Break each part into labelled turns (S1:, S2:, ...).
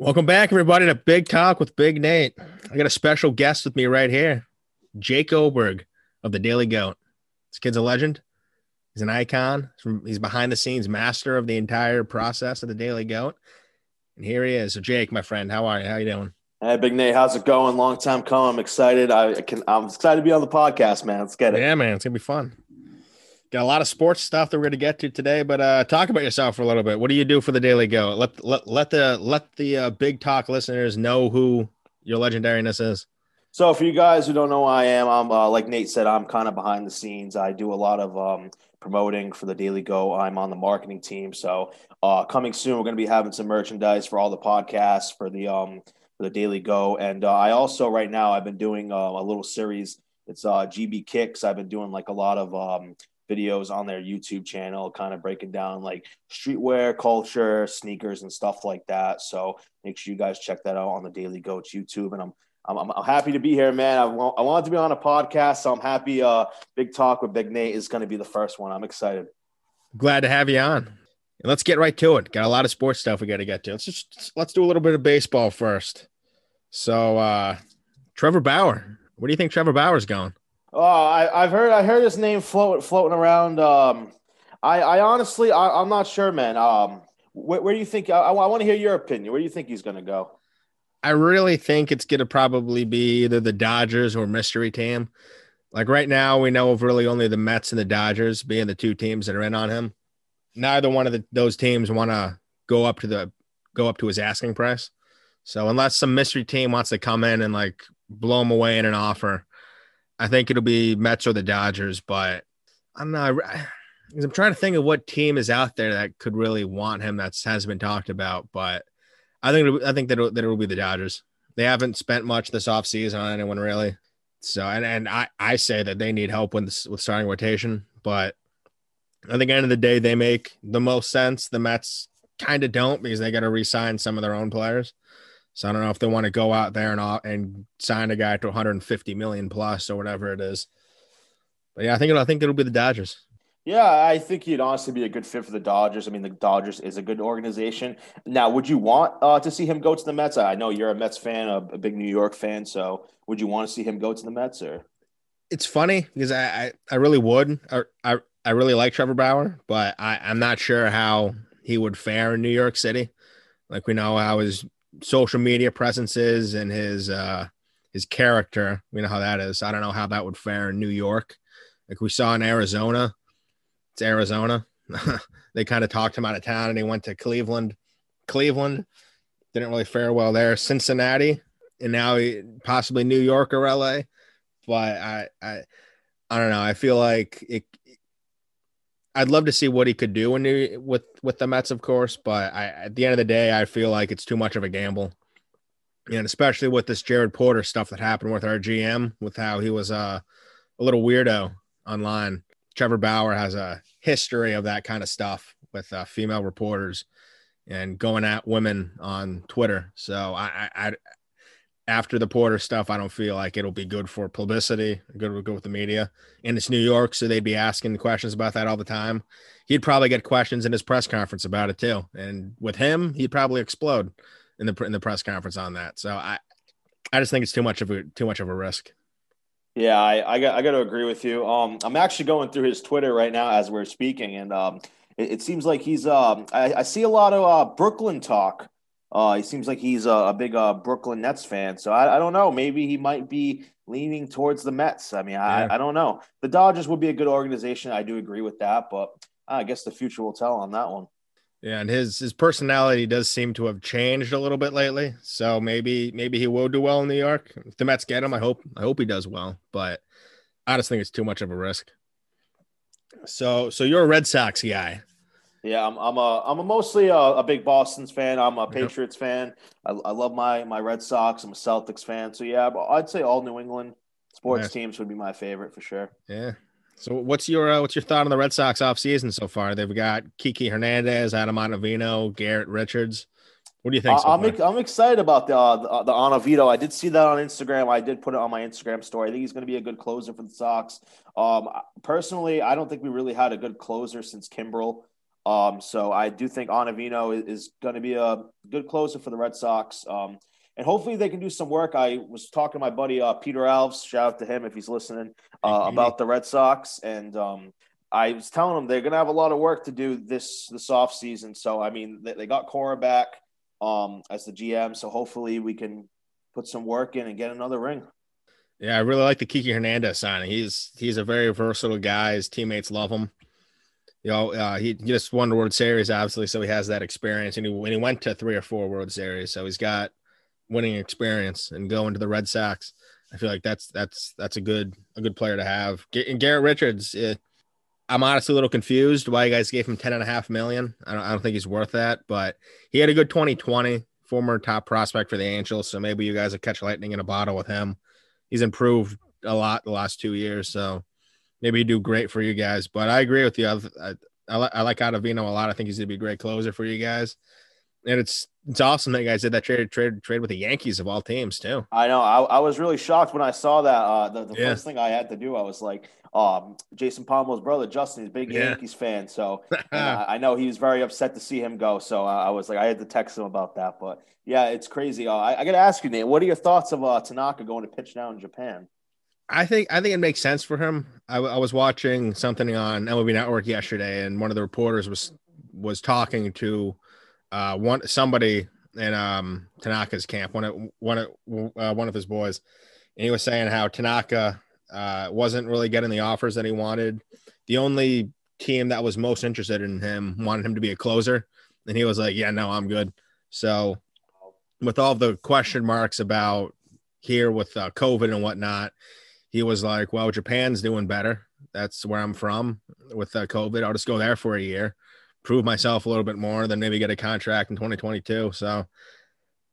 S1: Welcome back, everybody, to Big Talk with Big Nate. I got a special guest with me right here, Jake Oberg of the Daily Goat. This kid's a legend. He's an icon. He's behind the scenes master of the entire process of the Daily Goat. And here he is. So, Jake, my friend, how are you? How you doing?
S2: Hey, Big Nate, how's it going? Long time coming. I'm excited. I can. I'm excited to be on the podcast, man. Let's get it.
S1: Yeah, man, it's gonna be fun. Got a lot of sports stuff that we're going to get to today, but uh, talk about yourself for a little bit. What do you do for the Daily Goat? Let let let the let the uh, big talk listeners know who your legendariness is.
S2: So, for you guys who don't know who I am, I'm uh, like Nate said, I'm kind of behind the scenes. I do a lot of um, promoting for the Daily Goat. I'm on the marketing team. So, uh, coming soon, we're going to be having some merchandise for all the podcasts for the um, for the Daily Goat, and uh, I also right now I've been doing uh, a little series. It's uh, GB Kicks. I've been doing like a lot of um, videos on their YouTube channel, kind of breaking down like streetwear culture, sneakers, and stuff like that. So make sure you guys check that out on the Daily Goats YouTube. And I'm I'm, I'm happy to be here, man. I, want, I wanted to be on a podcast, so I'm happy. Uh, Big Talk with Big Nate is going to be the first one. I'm excited.
S1: Glad to have you on. And let's get right to it. Got a lot of sports stuff we got to get to. Let's just let's do a little bit of baseball first. So, uh, Trevor Bauer, where do you think Trevor Bauer's going?
S2: Oh, I, have heard I heard his name float, floating around. Um, I, I honestly I, am not sure, man. Um, where, where do you think? I, I want to hear your opinion. Where do you think he's going to go?
S1: I really think it's going to probably be either the Dodgers or mystery team. Like right now, we know of really only the Mets and the Dodgers being the two teams that are in on him. Neither one of the, those teams want to go up to the go up to his asking price. So unless some mystery team wants to come in and like blow him away in an offer, I think it'll be Mets or the Dodgers, but I'm not. I'm trying to think of what team is out there that could really want him that has been talked about, but I think I think that it'll, that it will be the Dodgers. They haven't spent much this offseason on anyone really, so and and I I say that they need help with with starting rotation, but I think end of the day they make the most sense. The Mets kind of don't because they got to re-sign some of their own players. So I don't know if they want to go out there and and sign a guy to 150 million plus or whatever it is. But yeah, I think it'll, I think it'll be the Dodgers.
S2: Yeah, I think he'd honestly be a good fit for the Dodgers. I mean, the Dodgers is a good organization. Now, would you want uh, to see him go to the Mets? I know you're a Mets fan, a, a, big New York fan. So, would you want to see him go to the Mets? Or
S1: it's funny because I I, I really would. I, I I really like Trevor Bauer, but I I'm not sure how he would fare in New York City. Like we know how his social media presences and his uh his character. We know how that is. I don't know how that would fare in New York. Like we saw in Arizona. It's Arizona. they kind of talked him out of town and he went to Cleveland. Cleveland didn't really fare well there. Cincinnati and now he, possibly New York or LA. But I I I don't know. I feel like it I'd love to see what he could do with with the Mets, of course. But I, at the end of the day, I feel like it's too much of a gamble, and especially with this Jared Porter stuff that happened with our GM, with how he was uh, a little weirdo online. Trevor Bauer has a history of that kind of stuff with uh, female reporters and going at women on Twitter. So I, I, after the Porter stuff, I don't feel like it'll be good for publicity, good good with the media. And it's New York, so they'd be asking questions about that all the time. He'd probably get questions in his press conference about it too. And with him, he'd probably explode in the in the press conference on that. So I I just think it's too much of a too much of a risk.
S2: Yeah, I I got I got to agree with you. Um, I'm actually going through his Twitter right now as we're speaking, and um, it, it seems like he's um, I, I see a lot of uh, Brooklyn talk uh, he seems like he's a, a big uh, Brooklyn Nets fan. So I, I, don't know. Maybe he might be leaning towards the Mets. I mean, I, yeah. I don't know. The Dodgers would be a good organization. I do agree with that, but I guess the future will tell on that one.
S1: Yeah, and his his personality does seem to have changed a little bit lately. So maybe maybe he will do well in New York. If the Mets get him, I hope I hope he does well. But I just think it's too much of a risk. So so you're a Red Sox guy.
S2: Yeah, I'm. I'm a. I'm a mostly a, a big Boston's fan. I'm a Patriots yep. fan. I, I love my my Red Sox. I'm a Celtics fan. So yeah, I'd say all New England sports teams would be my favorite for sure.
S1: Yeah. So what's your uh, what's your thought on the Red Sox off season so far? They've got Kiki Hernandez, Adam Ottavino, Garrett Richards. What do you think? So
S2: I'm, I'm excited about the uh, the, the Ottavino. I did see that on Instagram. I did put it on my Instagram story. I think he's going to be a good closer for the Sox. Um, personally, I don't think we really had a good closer since Kimbrel. Um, so I do think Ottavino is, is going to be a good closer for the Red Sox. Um, and hopefully they can do some work. I was talking to my buddy uh, Peter Alves, shout out to him if he's listening, uh, about the Red Sox, and um, I was telling them they're going to have a lot of work to do this this off season. So I mean, they, they got Cora back um, as the GM, so hopefully we can put some work in and get another ring.
S1: Yeah, I really like the Kiki Hernandez signing. He's he's a very versatile guy. His teammates love him. You know, uh, he, just won the World Series, obviously, so he has that experience. And he, when he went to three or four World Series, so he's got winning experience. And going to the Red Sox, I feel like that's that's that's a good a good player to have. And Garrett Richards, it, eh, I'm honestly a little confused why you guys gave him ten and a half million. I don't, I don't think he's worth that, but he had a good 2020, former top prospect for the Angels. So maybe you guys will catch lightning in a bottle with him. He's improved a lot the last two years, so maybe do great for you guys. But I agree with you. I, I, I, I like Ottavino a lot. I think he's gonna be a great closer for you guys and it's it's awesome that you guys did that trade trade trade with the Yankees of all teams too.
S2: I know. I, I was really shocked when I saw that. Uh, the, the yeah. first thing I had to do, I was like, um, Jason Palmo's brother Justin, he's a big yeah. Yankees fan, so uh, I know he was very upset to see him go. So uh, I was like, I had to text him about that. But yeah, it's crazy. Uh, I, I got to ask you, Nate, what are your thoughts of uh, Tanaka going to pitch now in Japan?
S1: I think I think it makes sense for him. I, I was watching something on MLB Network yesterday, and one of the reporters was was talking to uh, one somebody in um, Tanaka's camp, one of one of uh, one of his boys, and he was saying how Tanaka uh, wasn't really getting the offers that he wanted. The only team that was most interested in him wanted him to be a closer, and he was like, "Yeah, no, I'm good." So, with all the question marks about here with uh, COVID and whatnot, he was like, "Well, Japan's doing better. That's where I'm from with uh, COVID. I'll just go there for a year." prove myself a little bit more, then maybe get a contract in 2022. So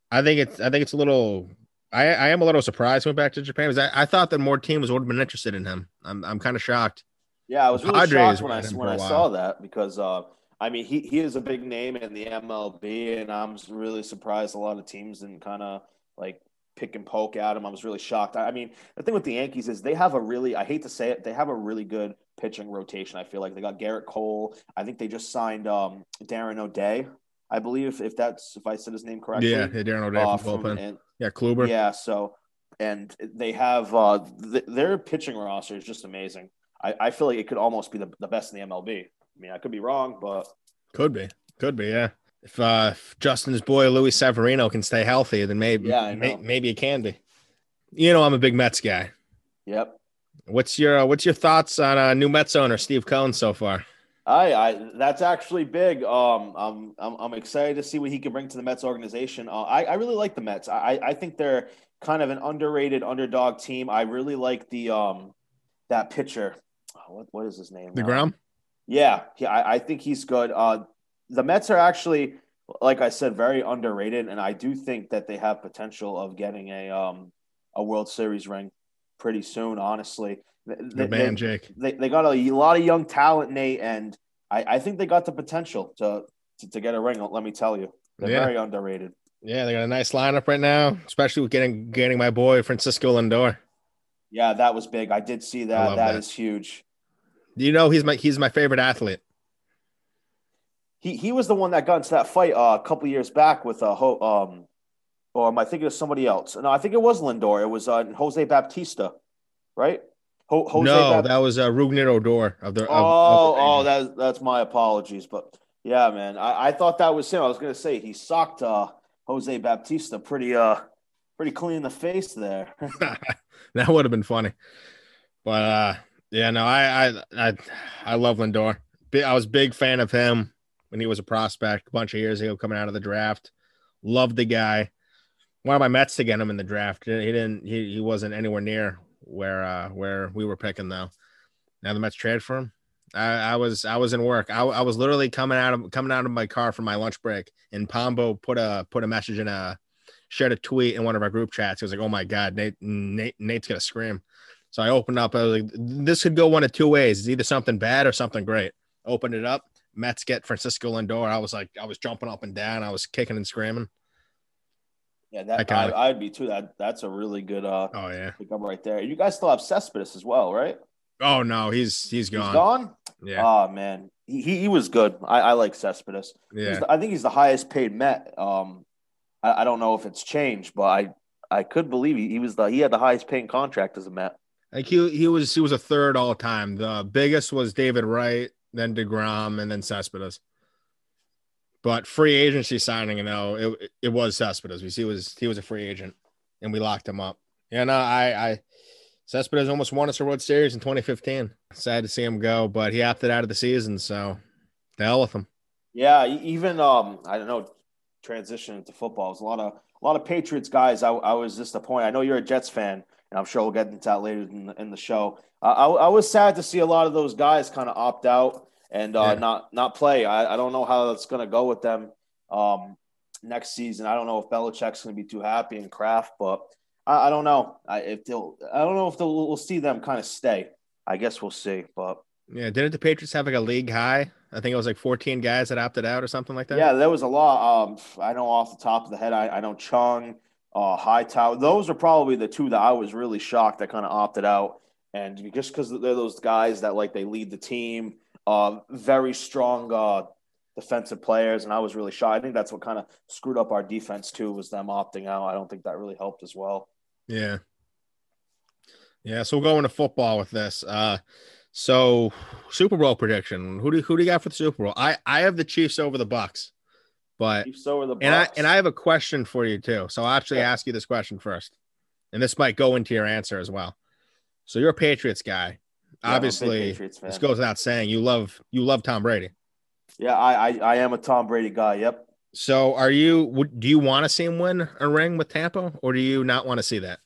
S1: I think it's I think it's a little I, I am a little surprised went back to Japan because I, I thought that more teams would have been interested in him. I'm I'm kind of shocked.
S2: Yeah, I was really Padres shocked when I when I saw that because uh I mean he he is a big name in the MLB and I'm really surprised a lot of teams didn't kind of like pick and poke at him. I was really shocked. I mean, the thing with the Yankees is they have a really, I hate to say it, they have a really good pitching rotation. I feel like they got Gerrit Cole. I think they just signed um, Darren O'Day. I believe if that's if I said his name correctly.
S1: Yeah, yeah Darren O'Day uh, from, from and, Yeah, Kluber.
S2: Yeah, so and they have uh, th- their pitching roster is just amazing. I, I feel like it could almost be the, the best in the MLB. I mean, I could be wrong, but
S1: could be, could be, yeah if, uh, if Justin's boy Luis Severino can stay healthy, then maybe yeah, may, maybe it can be. You know, I'm a big Mets guy.
S2: Yep.
S1: What's your uh, What's your thoughts on uh, new Mets owner Steve Cohen so far?
S2: I, I that's actually big. Um, I'm, I'm, I'm excited to see what he can bring to the Mets organization. Uh, I, I really like the Mets. I, I think they're kind of an underrated underdog team. I really like the um that pitcher. What what is his name?
S1: deGrom.
S2: Yeah, yeah. I, I think he's good. Uh, the Mets are actually, like I said, very underrated, and I do think that they have potential of getting a um a World Series ring pretty soon. Honestly,
S1: the man, Jake.
S2: They, they got a, a, lot of young talent, Nate, and I, I think they got the potential to, to, to get a ring. Let me tell you, they're yeah. very underrated.
S1: Yeah, they got a nice lineup right now, especially with getting getting my boy Francisco Lindor.
S2: Yeah, that was big. I did see that. That, that is huge.
S1: You know, he's my he's my favorite athlete
S2: he he was the one that got into that fight uh, a couple years back with uh, Ho, um, or am I thinking of somebody else? No, I think it was Lindor. It was uh, Jose Bautista, right?
S1: Ho, Jose no, that was uh, Rougned Odor of the. Of,
S2: oh, of the oh, that's that's my apologies, but yeah, man, I, I thought that was him. I was gonna say he socked uh, Jose Bautista pretty uh pretty clean in the face there.
S1: that would have been funny, but uh, yeah, no, I I I I love Lindor. I was big fan of him when he was a prospect a bunch of years ago coming out of the draft. Loved the guy. One of my Mets to get him in the draft. He didn't. He, he wasn't anywhere near where uh where we were picking though. Now the Mets traded for him. I, I was I was in work. I, I was literally coming out of coming out of my car for my lunch break, and Pombo put a put a message in a shared a tweet in one of our group chats. He was like, "Oh my god, Nate, Nate Nate's gonna scream." So I opened up. I was like, "This could go one of two ways. It's either something bad or something great." Opened it up. Mets get Francisco Lindor, I was like, I was jumping up and down. I was kicking and screaming.
S2: Yeah, that I, would be too. That that's a really good. Uh,
S1: oh yeah,
S2: pickup right there. You guys still have Cespedes as well, right?
S1: Oh no, he's he's gone.
S2: He's gone.
S1: Yeah.
S2: Oh man, he, he, he was good. I, I like Cespedes.
S1: Yeah.
S2: The, I think he's the highest paid Met. Um, I, I don't know if it's changed, but I I could believe he, he was the he had the highest paying contract as a Met.
S1: Like he he was he was a third all time. The biggest was David Wright, then Degrom, and then Cespedes. But free agency signing, you know, it it was Cespedes. We see was he was a free agent, and we locked him up. Yeah, no, I I Cespedes almost won us a World Series in 2015. Sad to see him go, but he opted out of the season, so the hell with him.
S2: Yeah, even um, I don't know, transition into football. There's a lot of a lot of Patriots guys. I, I was disappointed. I know you're a Jets fan, and I'm sure we'll get into that later in the, in the show. Uh, I, I was sad to see a lot of those guys kind of opt out and uh, yeah. not not play. I, I don't know how that's going to go with them um, next season. I don't know if Belichick's going to be too happy in Kraft, but I, I don't know. I, if they'll, I don't know if they'll, we'll see them kind of stay. I guess we'll see. But
S1: yeah, didn't the Patriots have like a league high? I think it was like 14 guys that opted out or something like that.
S2: Yeah, there was a lot. Um, I know off the top of the head, I, I know Chung, uh, Hightower. Those are probably the two that I was really shocked that kind of opted out. And just because they're those guys that like they lead the team, uh, very strong uh, defensive players, and I was really shy. I think that's what kind of screwed up our defense too, was them opting out. I don't think that really helped as well.
S1: Yeah. Yeah, so we'll go into football with this. Uh, so Super Bowl prediction. Who do who do you got for the Super Bowl? I I have the Chiefs over the Bucs, but
S2: Chiefs over the Bucs.
S1: and I and I have a question for you too. So I'll actually yeah. ask you this question first, and this might go into your answer as well. So you're a Patriots guy. Yeah, Obviously, Patriots this goes without saying. You love you love Tom Brady.
S2: Yeah, I, I I am a Tom Brady guy. Yep.
S1: So are you? Do you want to see him win a ring with Tampa, or do you not want to see that?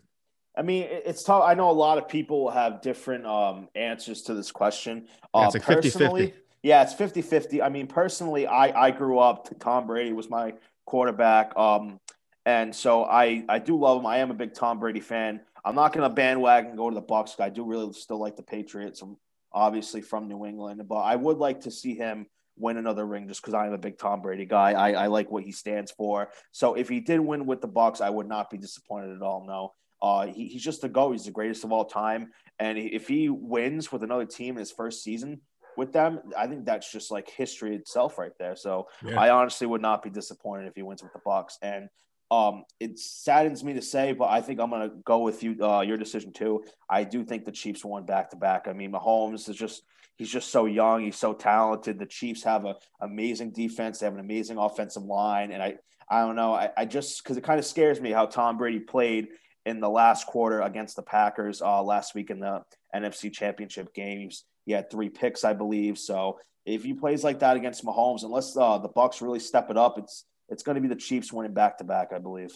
S2: I mean, it's tough. I know a lot of people have different um, answers to this question.
S1: Yeah, it's uh, like 50 50.
S2: Yeah, it's 50 50. I mean, personally, I, I grew up, Tom Brady was my quarterback. Um, and so I, I do love him. I am a big Tom Brady fan. I'm not going to bandwagon go to the Bucs. I do really still like the Patriots. I'm obviously from New England, but I would like to see him win another ring just because I'm a big Tom Brady guy. I, I like what he stands for. So if he did win with the Bucs, I would not be disappointed at all. No. Uh, he, he's just a go. He's the greatest of all time. And if he wins with another team in his first season with them, I think that's just like history itself right there. So yeah. I honestly would not be disappointed if he wins with the Bucs. And um, it saddens me to say, but I think I'm going to go with you, uh, your decision too. I do think the Chiefs won back to back. I mean, Mahomes is just he's just so young. He's so talented. The Chiefs have an amazing defense. They have an amazing offensive line, and I I don't know. I, I just because it kind of scares me how Tom Brady played in the last quarter against the Packers uh, last week in the NFC Championship games. He had three picks, I believe. So if he plays like that against Mahomes, unless uh, the Bucs really step it up, it's it's going to be the Chiefs winning back to back, I believe.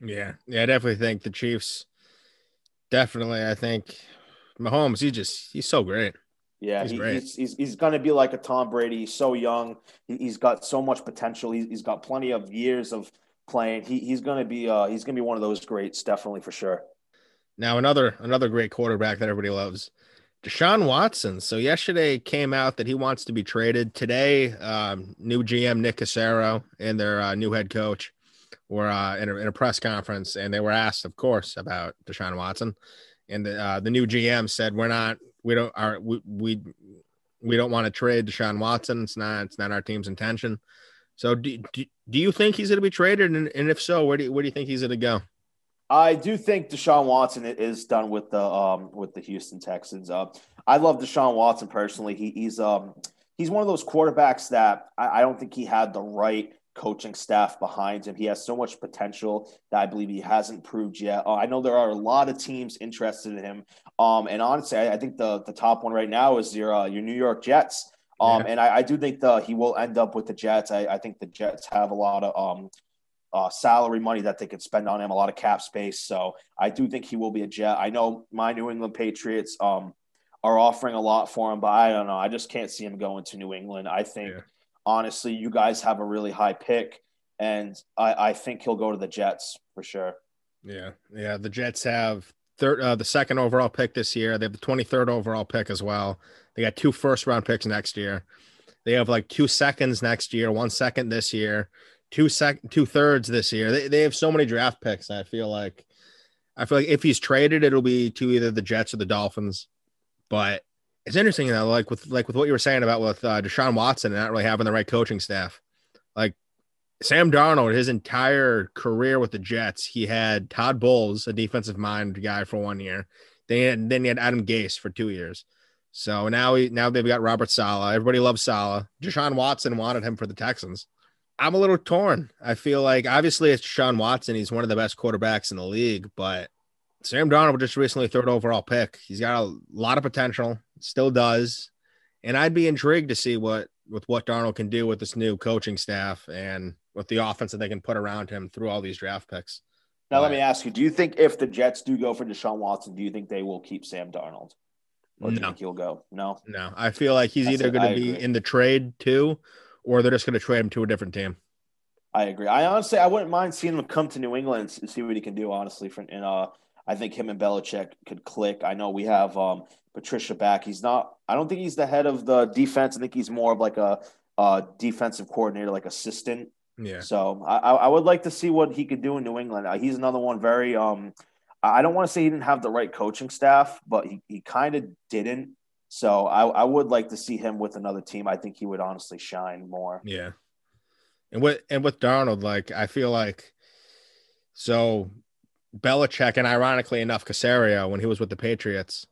S1: Yeah, yeah, I definitely think the Chiefs. Definitely, I think Mahomes. He just he's so great.
S2: Yeah, he's, he, he's, he's, he's going to be like a Tom Brady. He's so young. He, has got so much potential. He's, he's got plenty of years of playing. He, he's going to be uh, he's going to be one of those greats, definitely for sure.
S1: Now another another great quarterback that everybody loves, Deshaun Watson. So yesterday came out that he wants to be traded. Today, um, new GM Nick Caserio and their uh, new head coach were uh, in, a, in a press conference, and they were asked, of course, about Deshaun Watson. And the, uh, the new GM said, "We're not, we don't, are we, we, we don't want to trade Deshaun Watson. It's not, it's not our team's intention." So do, do, do you think he's going to be traded? And, and if so, where do where do you think he's going to go?
S2: I do think Deshaun Watson is done with the um with the Houston Texans. Uh, I love Deshaun Watson personally. He, he's um he's one of those quarterbacks that I, I don't think he had the right coaching staff behind him. He has so much potential that I believe he hasn't proved yet. Uh, I know there are a lot of teams interested in him. Um, and honestly, I, I, think the the top one right now is your uh, your New York Jets. Um, yeah. and I, I, do think the he will end up with the Jets. I, I think the Jets have a lot of um, uh, salary money that they could spend on him, a lot of cap space. So I do think he will be a Jet. I know my New England Patriots um, are offering a lot for him, but I don't know. I just can't see him going to New England. I think yeah. honestly, you guys have a really high pick, and I, I think he'll go to the Jets for sure.
S1: Yeah, yeah. The Jets have third, uh, the second overall pick this year. They have the twenty third overall pick as well. They got two first round picks next year. They have like two seconds next year, one second this year, two sec, two thirds this year. They, they have so many draft picks. I feel like, I feel like if he's traded, it'll be to either the Jets or the Dolphins. But It's interesting though, like with like with what you were saying about with uh, Deshaun Watson and not really having the right coaching staff. Like Sam Darnold, his entire career with the Jets, he had Todd Bowles, a defensive mind guy, for one year. Then he had, then he had Adam Gase for two years. So now he now they've got Robert Saleh. Everybody loves Saleh. Deshaun Watson wanted him for the Texans. I'm a little torn. I feel like obviously it's Deshaun Watson. He's one of the best quarterbacks in the league, but Sam Darnold just recently third overall pick. He's got a lot of potential, still does. And I'd be intrigued to see what with what Darnold can do with this new coaching staff and with the offense that they can put around him through all these draft picks.
S2: Now, but, let me ask you: Do you think if the Jets do go for Deshaun Watson, do you think they will keep Sam Darnold? Or do no. you think he'll go? No,
S1: no. I feel like he's That's either going to be agree. in the trade too, or they're just going to trade him to a different team.
S2: I agree. I honestly, I wouldn't mind seeing him come to New England and see what he can do. Honestly, for and uh, I think him and Belichick could click. I know we have um, Patricia back. He's not. I don't think he's the head of the defense. I think he's more of like a, a defensive coordinator, like assistant.
S1: Yeah.
S2: So I, I would like to see what he could do in New England. Uh, he's another one very. Um, I don't want to say he didn't have the right coaching staff, but he, he kind of didn't. So I, I would like to see him with another team. I think he would honestly shine more.
S1: Yeah. And with and with Darnold, like I feel like so Belichick and ironically enough, Caserio, when he was with the Patriots,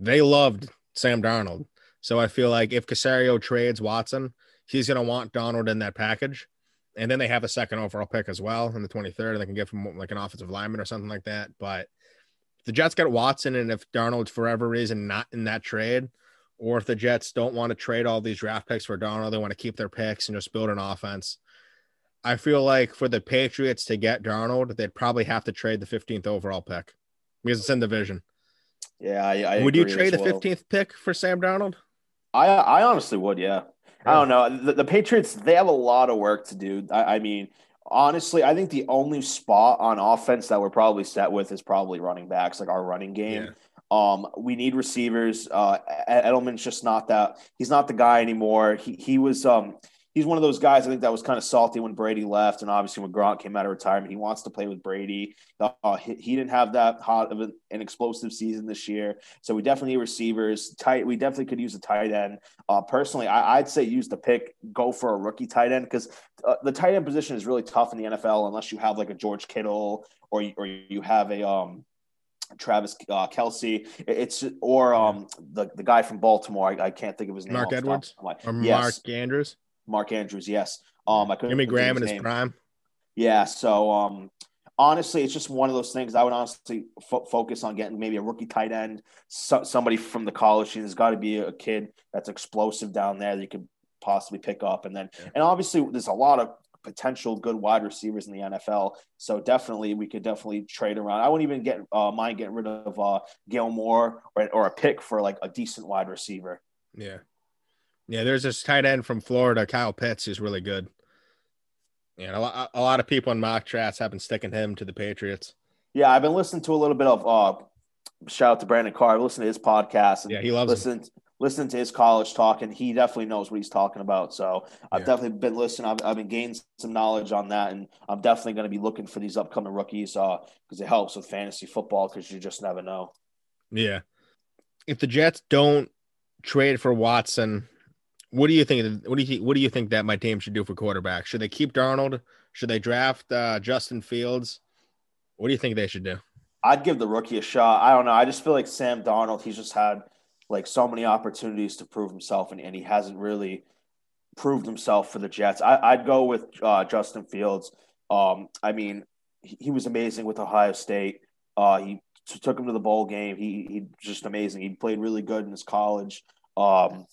S1: they loved Sam Darnold. So I feel like if Caserio trades Watson, he's going to want Darnold in that package. And then they have a second overall pick as well in the 23rd, and they can give him like an offensive lineman or something like that. But the Jets get Watson, and if Darnold's for whatever reason not in that trade, or if the Jets don't want to trade all these draft picks for Darnold, they want to keep their picks and just build an offense. I feel like for the Patriots to get Darnold, they'd probably have to trade the 15th overall pick because it's in the division.
S2: Yeah, I, I
S1: would you trade the 15th pick for Sam Darnold?
S2: I I honestly would, yeah. I don't know. The, the, Patriots they have a lot of work to do. I, I, mean, honestly, I think the only spot on offense that we're probably set with is probably running backs, like our running game. Yeah. Um, we need receivers. Uh, Edelman's just not that. He's not the guy anymore. He he was um he's one of those guys I think that was kind of salty when Brady left, and obviously when Gronk came out of retirement, he wants to play with Brady. Uh, he, he, didn't have that hot of an, an, explosive season this year, so we definitely need receivers. Tight, we definitely could use a tight end. Uh, personally, I, would say use the pick, go for a rookie tight end because uh, the tight end position is really tough in the NFL unless you have like a George Kittle or or you have a um. Travis uh, Kelce. It's or um the, the guy from Baltimore. I, I can't think of his name.
S1: Mark Edwards or yes. Mark Andrews.
S2: Mark Andrews, yes. Um, I couldn't.
S1: Jimmy Graham in his name. prime.
S2: Yeah. So, um, honestly, it's just one of those things. I would honestly fo- focus on getting maybe a rookie tight end, so- somebody from the college. There's got to be a kid that's explosive down there that you could possibly pick up, and then, yeah. and obviously, there's a lot of potential good wide receivers in the NFL. So definitely, we could definitely trade around. I wouldn't even get uh, mind getting rid of uh, Gilmore or, or a pick for like a decent wide receiver.
S1: Yeah. Yeah, there's this tight end from Florida, Kyle Pitts, who's really good. Yeah, a lot, a lot of people in mock drafts have been sticking him to the Patriots.
S2: Yeah, I've been listening to a little bit of uh, shout out to Brandon Carr. I've listened to his podcast.
S1: And yeah, he loves
S2: listen, listen to his college talk, and he definitely knows what he's talking about. So I've yeah. definitely been listening. I've, I've, been gaining some knowledge on that, and I'm definitely going to be looking for these upcoming rookies because uh, it helps with fantasy football because you just never know.
S1: Yeah, if the Jets don't trade for Watson what do you think? What do you what do you think that my team should do for quarterback? Should they keep Darnold? Should they draft uh, Justin Fields? What do you think they should do?
S2: I'd give the rookie a shot. I don't know. I just feel like Sam Darnold. He's just had like so many opportunities to prove himself, and, and he hasn't really proved himself for the Jets. I, would go with uh, Justin Fields. Um, I mean, he, he, was amazing with Ohio State. Uh, he t- took him to the bowl game. He he just amazing. He played really good in his college. Um,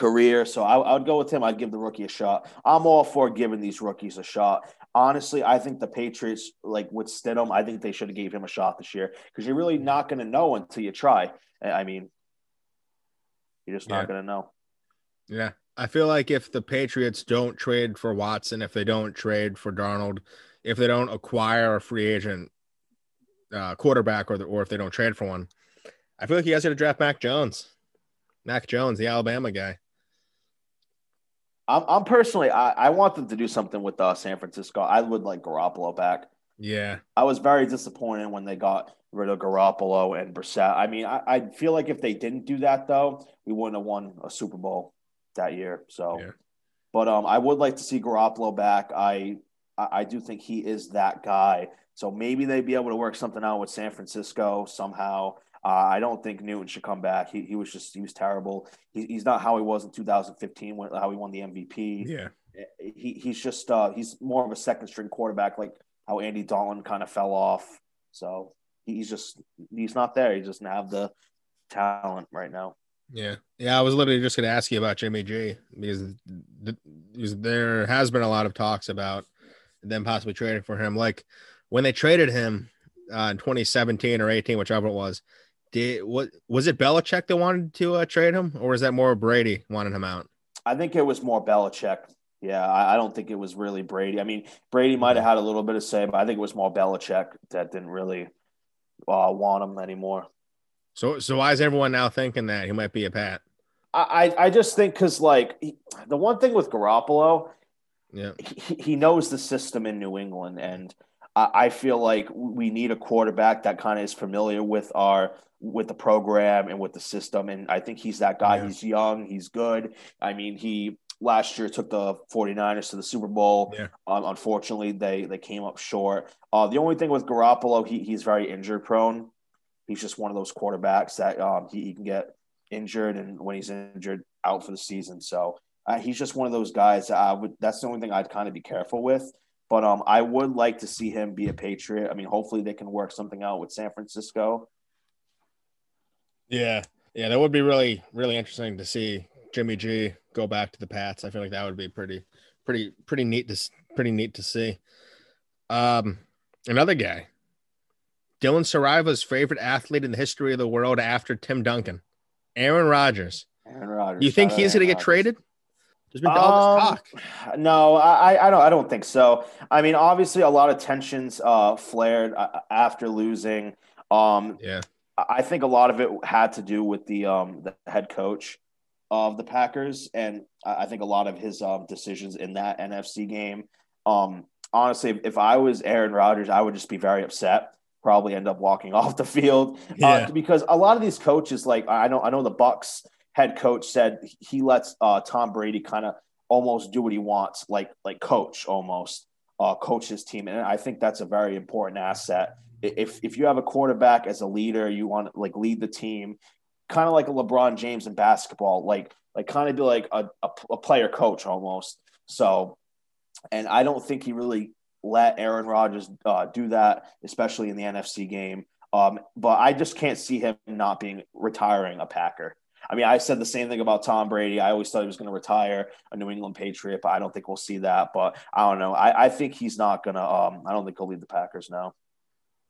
S2: career. So I, I, would go with him. I'd give the rookie a shot. I'm all for giving these rookies a shot. Honestly, I think the Patriots, like with Stidham, I think they should have gave him a shot this year because you're really not going to know until you try. I mean, you're just not yeah. going to know.
S1: Yeah. I feel like if the Patriots don't trade for Watson, if they don't trade for Darnold, if they don't acquire a free agent uh, quarterback, or the, or if they don't trade for one, I feel like you guys got to draft Mac Jones. Mac Jones, the Alabama guy.
S2: I'm, I'm personally, I, I want them to do something with uh, San Francisco. I would like Garoppolo back.
S1: Yeah.
S2: I was very disappointed when they got rid of Garoppolo and Brissett. I mean, I, I feel like if they didn't do that though, we wouldn't have won a Super Bowl that year. So,
S1: Yeah.
S2: but um, I would like to see Garoppolo back. I I I do think he is that guy. So maybe they'd be able to work something out with San Francisco somehow. Uh, I don't think Newton should come back. He, he was just he was terrible. He, he's not how he was in 2015 when how he won the MVP.
S1: Yeah.
S2: He he's just uh, he's more of a second string quarterback, like how Andy Dalton kind of fell off. So he's just he's not there. He doesn't have the talent right now.
S1: Yeah. Yeah. I was literally just going to ask you about Jimmy G because, the, because there has been a lot of talks about them possibly trading for him. Like when they traded him uh, in 2017 or 18, whichever it was, did what was it Belichick that wanted to uh, trade him or was that more Brady wanting him out?
S2: I think it was more Belichick. Yeah, I, I don't think it was really Brady. I mean, Brady might have had a little bit of say, but I think it was more Belichick that didn't really uh, want him anymore.
S1: So, so why is everyone now thinking that he might be a Pat?
S2: I, I I just think because like he, the one thing with Garoppolo,
S1: Yeah.
S2: he, he knows the system in New England, and I, I feel like we need a quarterback that kind of is familiar with our with the program and with the system. And I think he's that guy.
S1: Yeah.
S2: He's young. He's good. I mean, he last year took the 49ers to the Super Bowl.
S1: Yeah.
S2: Um, unfortunately, they they came up short. Uh, the only thing with Garoppolo, he, he's very injury prone. He's just one of those quarterbacks that um, he, he can get injured, and when he's injured, out for the season. So uh, he's just one of those guys. That I would. That's the only thing I'd kind of be careful with. But um, I would like to see him be a Patriot. I mean, hopefully they can work something out with San Francisco.
S1: Yeah. Yeah. That would be really, really interesting to see Jimmy G go back to the Pats. I feel like that would be pretty, pretty, pretty neat to, pretty neat to see. Um, another guy, Dylan Sariva's favorite athlete in the history of the world after Tim Duncan, Aaron Rodgers.
S2: Aaron Rodgers.
S1: You think he's going to get
S2: Rodgers.
S1: traded? There's been all this
S2: Um,
S1: talk.
S2: No, I, I don't. I don't think so. I mean, obviously, a lot of tensions uh, flared uh, after losing. Um,
S1: Yeah.
S2: I think a lot of it had to do with the um, the head coach of the Packers, and I I think a lot of his um, decisions in that NFC game. Um, honestly, if I was Aaron Rodgers, I would just be very upset. Probably end up walking off the field
S1: Yeah.
S2: uh, because a lot of these coaches, like I know, I know the Bucs head coach said he lets uh, Tom Brady kind of almost do what he wants, like like coach almost uh, coach his team, and I think that's a very important asset. If if you have a quarterback as a leader, you want to like lead the team, kind of like a LeBron James in basketball, like like kind of be like a, a, a player coach almost. So, and I don't think he really let Aaron Rodgers uh, do that, especially in the NFC game. Um, but I just can't see him not being retiring a Packer. I mean, I said the same thing about Tom Brady. I always thought he was going to retire a New England Patriot, but I don't think we'll see that. But I don't know. I, I think he's not going to. Um, I don't think he'll lead the Packers now.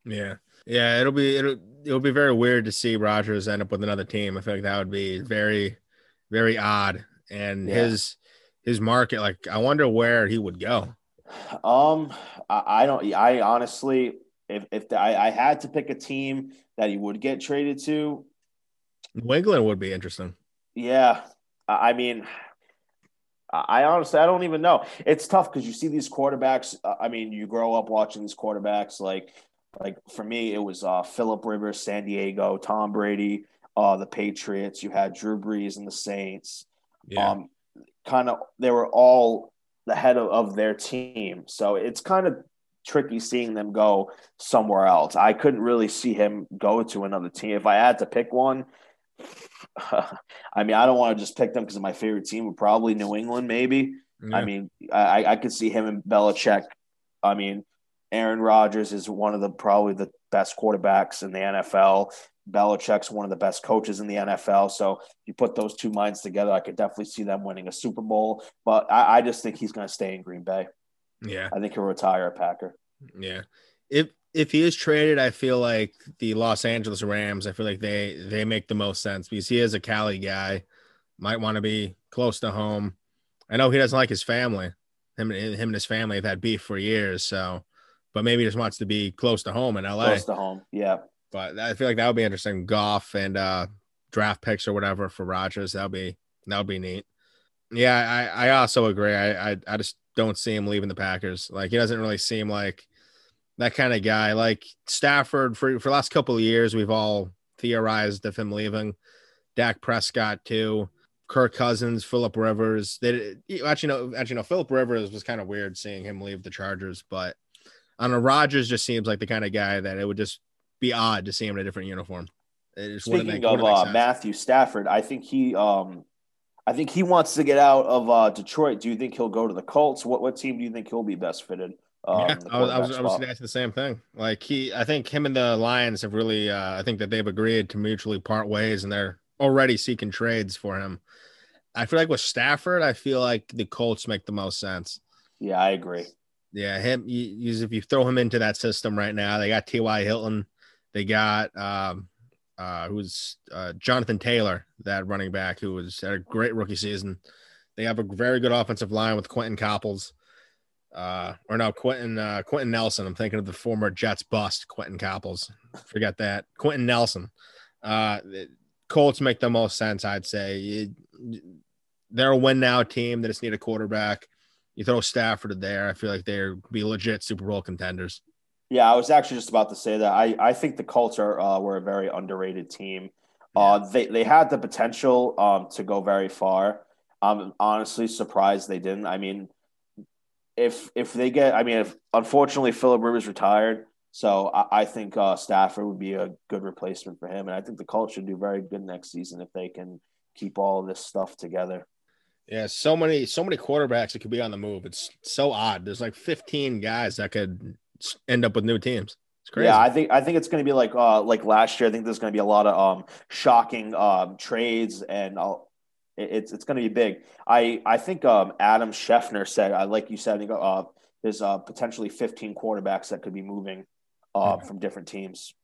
S1: Yeah. Yeah. It'll be, it'll, it'll be very weird to see Rodgers end up with another team. I feel like that would be very, very odd. And
S2: Yeah.
S1: his, his market, like, I wonder where he would go.
S2: Um, I, I don't. I honestly, if if the, I, I had to pick a team that he would get traded to,
S1: New England would be interesting.
S2: Yeah, I mean, I I honestly I don't even know. It's tough because you see these quarterbacks. uh, I mean, you grow up watching these quarterbacks. Like, like for me, it was uh, Philip Rivers, San Diego, Tom Brady, uh, the Patriots. You had Drew Brees and the Saints.
S1: Yeah.
S2: Um, kind of, they were all the head of, of their team. So it's kind of tricky seeing them go somewhere else. I couldn't really see him go to another team. If I had to pick one, I mean, I don't want to just pick them because my favorite team. Would probably New England, maybe.
S1: Yeah.
S2: I mean, I, I could see him and Belichick. I mean, Aaron Rodgers is one of the probably the best quarterbacks in the NFL. Belichick's one of the best coaches in the NFL. So you put those two minds together, I could definitely see them winning a Super Bowl. But I, I just think he's going to stay in Green Bay.
S1: yeah.
S2: I think he'll retire a Packer.
S1: Yeah. If if he is traded, I feel like the Los Angeles Rams, I feel like they they make the most sense because he is a Cali guy, might want to be close to home. I know he doesn't like his family. Him, him and his family have had beef for years, so but maybe just wants to be close to home in LA.
S2: Close to home. Yeah.
S1: But I feel like that would be interesting. Goff and uh draft picks or whatever for Rodgers. That'll be that would be neat. Yeah, I, I also agree. I, I I just don't see him leaving the Packers. Like he doesn't really seem like that kind of guy. Like Stafford for for the last couple of years, we've all theorized of him leaving. Dak Prescott too. Kirk Cousins, Philip Rivers. They actually no, actually no. Philip Rivers was kind of weird seeing him leave the Chargers, but on a Rodgers just seems like the kind of guy that it would just be odd to see him in a different uniform.
S2: Speaking make, of uh, Matthew Stafford, I think he, um, I think he wants to get out of uh, Detroit. Do you think he'll go to the Colts? What what team do you think he'll be best fitted?
S1: Um, yeah, I was, I was, I was asking the same thing. Like he, I think him and the Lions have really, uh, I think that they've agreed to mutually part ways, and they're already seeking trades for him. I feel like with Stafford, I feel like the Colts make the most sense.
S2: Yeah, I agree.
S1: Yeah, him. You, if you throw him into that system right now, they got T.Y. Hilton, they got um, uh, who's uh, Jonathan Taylor, that running back who was had a great rookie season. They have a very good offensive line with Quinton Coples, uh, or no, Quentin uh, Quenton Nelson. I'm thinking of the former Jets bust, Quinton Coples. Forget that, Quenton Nelson. Uh, Colts make the most sense, I'd say. They're a win now team. They just need a quarterback. You throw Stafford there, I feel like they're be legit Super Bowl contenders.
S2: Yeah, I was actually just about to say that. I, I think the Colts are uh, were a very underrated team. Uh, they they had the potential um, to go very far. I'm honestly surprised they didn't. I mean, if if they get, I mean, if unfortunately Philip Rivers retired, so I, I think uh, Stafford would be a good replacement for him, and I think the Colts should do very good next season if they can keep all this stuff together.
S1: Yeah, so many so many quarterbacks that could be on the move. It's so odd. There's like 15 guys that could end up with new teams. It's crazy.
S2: Yeah, I think I think it's going to be like uh like last year. I think there's going to be a lot of um shocking um trades and uh, it's it's going to be big. I I think um Adam Schefter said I like you said uh there's uh potentially 15 quarterbacks that could be moving uh yeah. from different teams.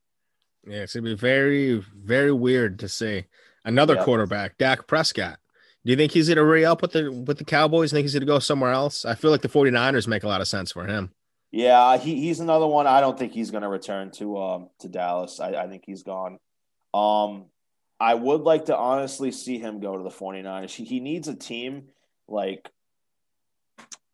S1: Yeah, it's gonna be very very weird to see another yeah. quarterback, Dak Prescott. Do you think he's gonna re up with the with the Cowboys? Think he's gonna go somewhere else? I feel like the 49ers make a lot of sense for him.
S2: Yeah, he, he's another one. I don't think he's going to return to um to Dallas. I, I think he's gone. Um, I would like to honestly see him go to the 49ers. He, he needs a team like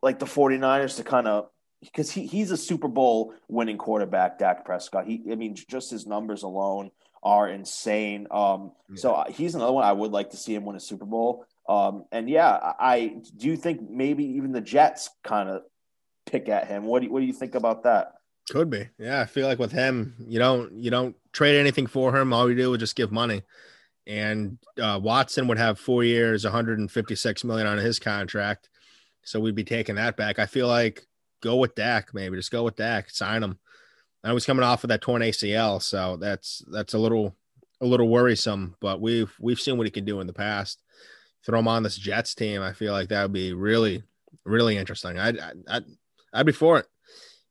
S2: like the 49ers to kind of because he, he's a Super Bowl winning quarterback, Dak Prescott. He I mean, just his numbers alone are insane. Um, yeah. so he's another one I would like to see him win a Super Bowl. Um, and yeah, I do you think maybe even the Jets kind of pick at him. What do what do you think about that?
S1: Could be. Yeah, I feel like with him, you don't you don't trade anything for him. All you do is just give money. And uh, Watson would have four years, 156 million on his contract, so we'd be taking that back. I feel like go with Dak, maybe just go with Dak, sign him. I was coming off of that torn ACL, so that's that's a little a little worrisome. But we've we've seen what he can do in the past. Throw him on this Jets team, I feel like that would be really really interesting. I'd, I'd, I'd be for it.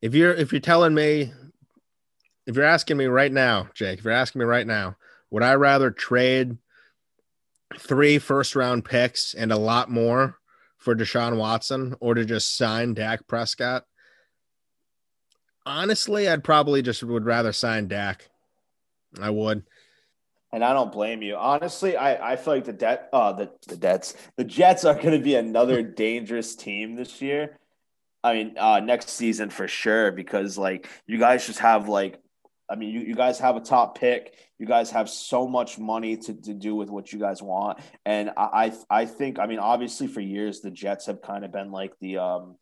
S1: If you're if you're telling me, if you're asking me right now, Jake, if you're asking me right now, would I rather trade three first round picks and a lot more for Deshaun Watson or to just sign Dak Prescott? Honestly, I'd probably just would rather sign Dak. I would.
S2: And I don't blame you. Honestly, I, I feel like the debt uh the, the debts the Jets are gonna be another dangerous team this year. I mean, uh, next season for sure, because like you guys just have like, I mean, you, you guys have a top pick. You guys have so much money to, to do with what you guys want. And I, I, I think, I mean, obviously for years, the Jets have kind of been like the, um,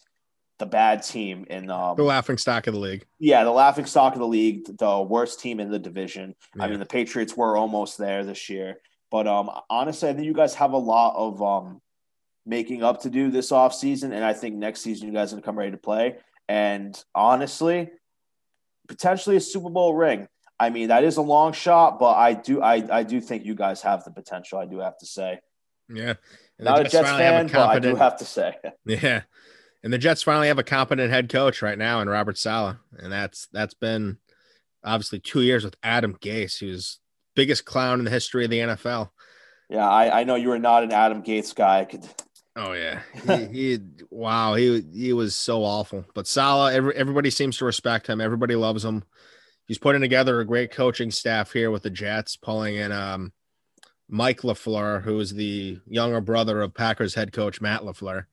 S2: the bad team in um,
S1: the laughing stock of the league.
S2: Yeah, the laughing stock of the league, the worst team in the division. Yeah. I mean, the Patriots were almost there this year, but um, honestly, I think you guys have a lot of um, making up to do this off season, and I think next season you guys are gonna come ready to play. And honestly, potentially a Super Bowl ring. I mean, that is a long shot, but I do I, I do think you guys have the potential. I do have to say.
S1: Yeah,
S2: and not a Jets fan, but I do have to say.
S1: Yeah, and the Jets finally have a competent head coach right now in Robert Saleh, and that's that's been obviously two years with Adam Gase, who's biggest clown in the history of the NFL.
S2: Yeah, I, I know you were not an Adam Gase guy. Could
S1: Oh yeah, he, he, wow he he was so awful. But Saleh, every, everybody seems to respect him. Everybody loves him. He's putting together a great coaching staff here with the Jets, pulling in um, Mike LaFleur, who is the younger brother of Packers head coach Matt LaFleur,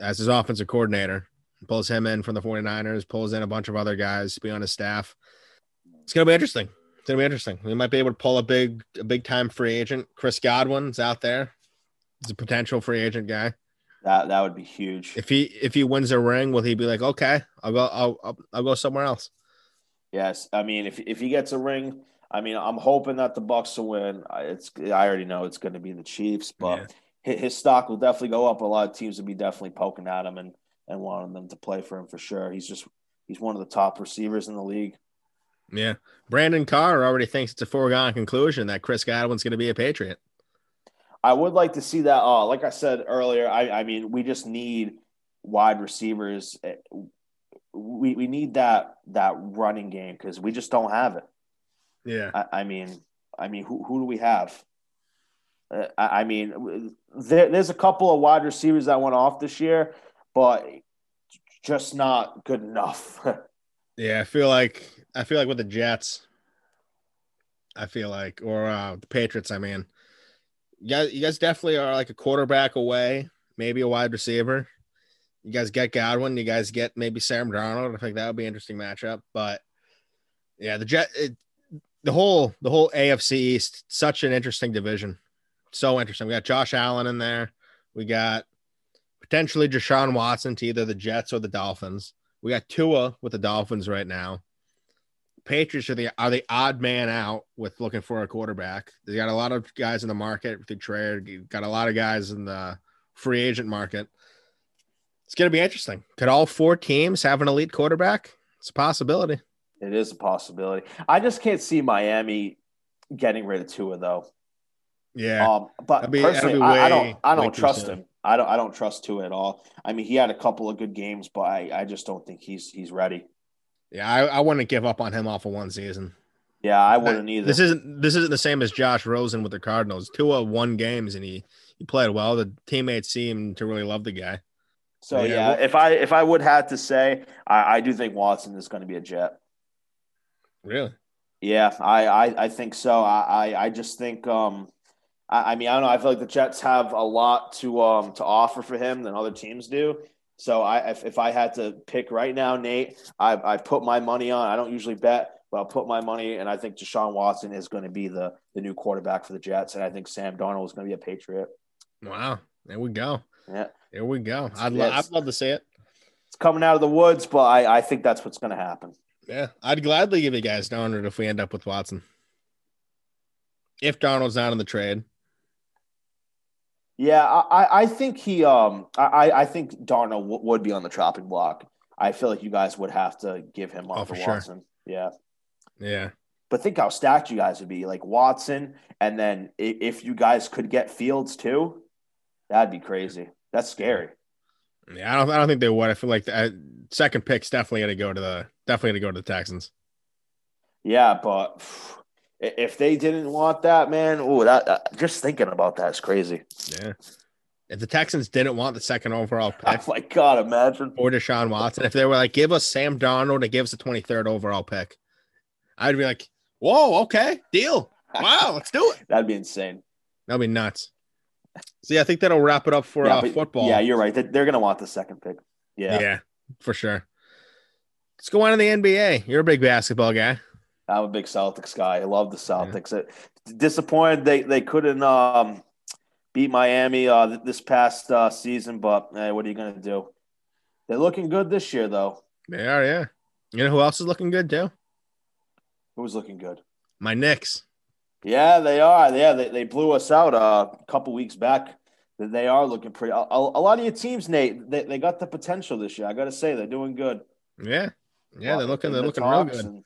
S1: as his offensive coordinator. pulls him in from the 49ers, pulls in a bunch of other guys to be on his staff. It's gonna be interesting. It's gonna be interesting. We might be able to pull a big, a big time free agent. Chris Godwin's out there. He's a potential free agent guy.
S2: That that would be huge.
S1: If he if he wins a ring, will he be like, okay, I'll go, I'll I'll, I'll go somewhere else?
S2: Yes, I mean if if he gets a ring, I mean I'm hoping that the Bucs will win. It's I already know it's going to be the Chiefs, but yeah. His stock will definitely go up. A lot of teams will be definitely poking at him and and wanting them to play for him for sure. He's just he's one of the top receivers in the league.
S1: Yeah, Brandon Carr already thinks it's a foregone conclusion that Chris Godwin's going to be a Patriot.
S2: I would like to see that. Uh, like I said earlier, I, I mean, we just need wide receivers. We we need that that running game because we just don't have it.
S1: Yeah.
S2: I, I mean, I mean, who who do we have? Uh, I, I mean, there, there's a couple of wide receivers that went off this year, but just not good enough.
S1: yeah, I feel like I feel like with the Jets, I feel like, or uh, the Patriots. I mean, you guys, you guys definitely are like a quarterback away, maybe a wide receiver. You guys get Godwin. You guys get maybe Sam Darnold. I think that would be an interesting matchup. But yeah, the Jet, it, the whole the whole AFC East, such an interesting division. So interesting. We got Josh Allen in there. We got potentially Deshaun Watson to either the Jets or the Dolphins. We got Tua with the Dolphins right now. Patriots are the are the odd man out with looking for a quarterback. They got a lot of guys in the market through trade. Got a lot of guys in the free agent market. It's going to be interesting. Could all four teams have an elite quarterback? It's a possibility.
S2: It is a possibility. I just can't see Miami getting rid of Tua though.
S1: Yeah,
S2: um, but personally, I, I, don't. I don't trust him. I don't. I don't trust Tua at all. I mean, he had a couple of good games, but I, I just don't think he's he's ready.
S1: Yeah, I, I wouldn't give up on him off of one season.
S2: Yeah, I wouldn't either.
S1: This isn't this isn't the same as Josh Rosen with the Cardinals. Tua won games and he he played well. The teammates seemed to really love the guy.
S2: So yeah, yeah if I if I would have to say, I, I do think Watson is going to be a Jet.
S1: Really?
S2: Yeah, I I, I think so. I, I I just think um I, I mean I don't know. I feel like the Jets have a lot to um to offer for him than other teams do. So I, if, if I had to pick right now, Nate, I, I put my money on. I don't usually bet, but I'll put my money, and I think Deshaun Watson is going to be the the new quarterback for the Jets, and I think Sam Darnold is going to be a Patriot.
S1: Wow, there we go.
S2: Yeah,
S1: there we go. I'd lo- I'd love to see it.
S2: It's coming out of the woods, but I, I think that's what's going to happen.
S1: Yeah, I'd gladly give you guys Darnold if we end up with Watson. If Darnold's not in the trade,
S2: yeah, I, I think he um I, I think Darnold w- would be on the chopping block. I feel like you guys would have to give him up oh, for, Watson. Sure. Yeah.
S1: Yeah.
S2: But think how stacked you guys would be. Like Watson, and then if you guys could get Fields too, that'd be crazy. That's scary.
S1: Yeah, I don't. I don't think they would. I feel like the uh, second pick's definitely going to go to the definitely going to go to the Texans.
S2: Yeah, but if they didn't want that, man, oh, that uh, just thinking about that is crazy.
S1: Yeah. If the Texans didn't want the second overall pick,
S2: oh my god, imagine
S1: or Deshaun Watson, if they were like, give us Sam Darnold and give us the 23rd overall pick, I'd be like, whoa, okay, deal. Wow, let's do it.
S2: That'd be insane.
S1: That'd be nuts. See, I think that'll wrap it up for yeah, uh, football.
S2: Yeah, you're right. They're gonna want the second pick. Yeah,
S1: yeah, for sure. Let's go on to the NBA. You're a big basketball guy.
S2: I'm a big Celtics guy. I love the Celtics. Yeah. Disappointed they they couldn't um, beat Miami uh, this past uh, season, but hey, what are you going to do? They're looking good this year, though.
S1: They are, yeah. You know who else is looking good too?
S2: Who's looking good?
S1: My Knicks.
S2: Yeah, they are. Yeah, they, they blew us out uh, a couple weeks back. They are looking pretty. A, a, lot of your teams, Nate, they, they got the potential this year. I got to say, they're doing good.
S1: Yeah, yeah, they're looking. They're looking real good. And,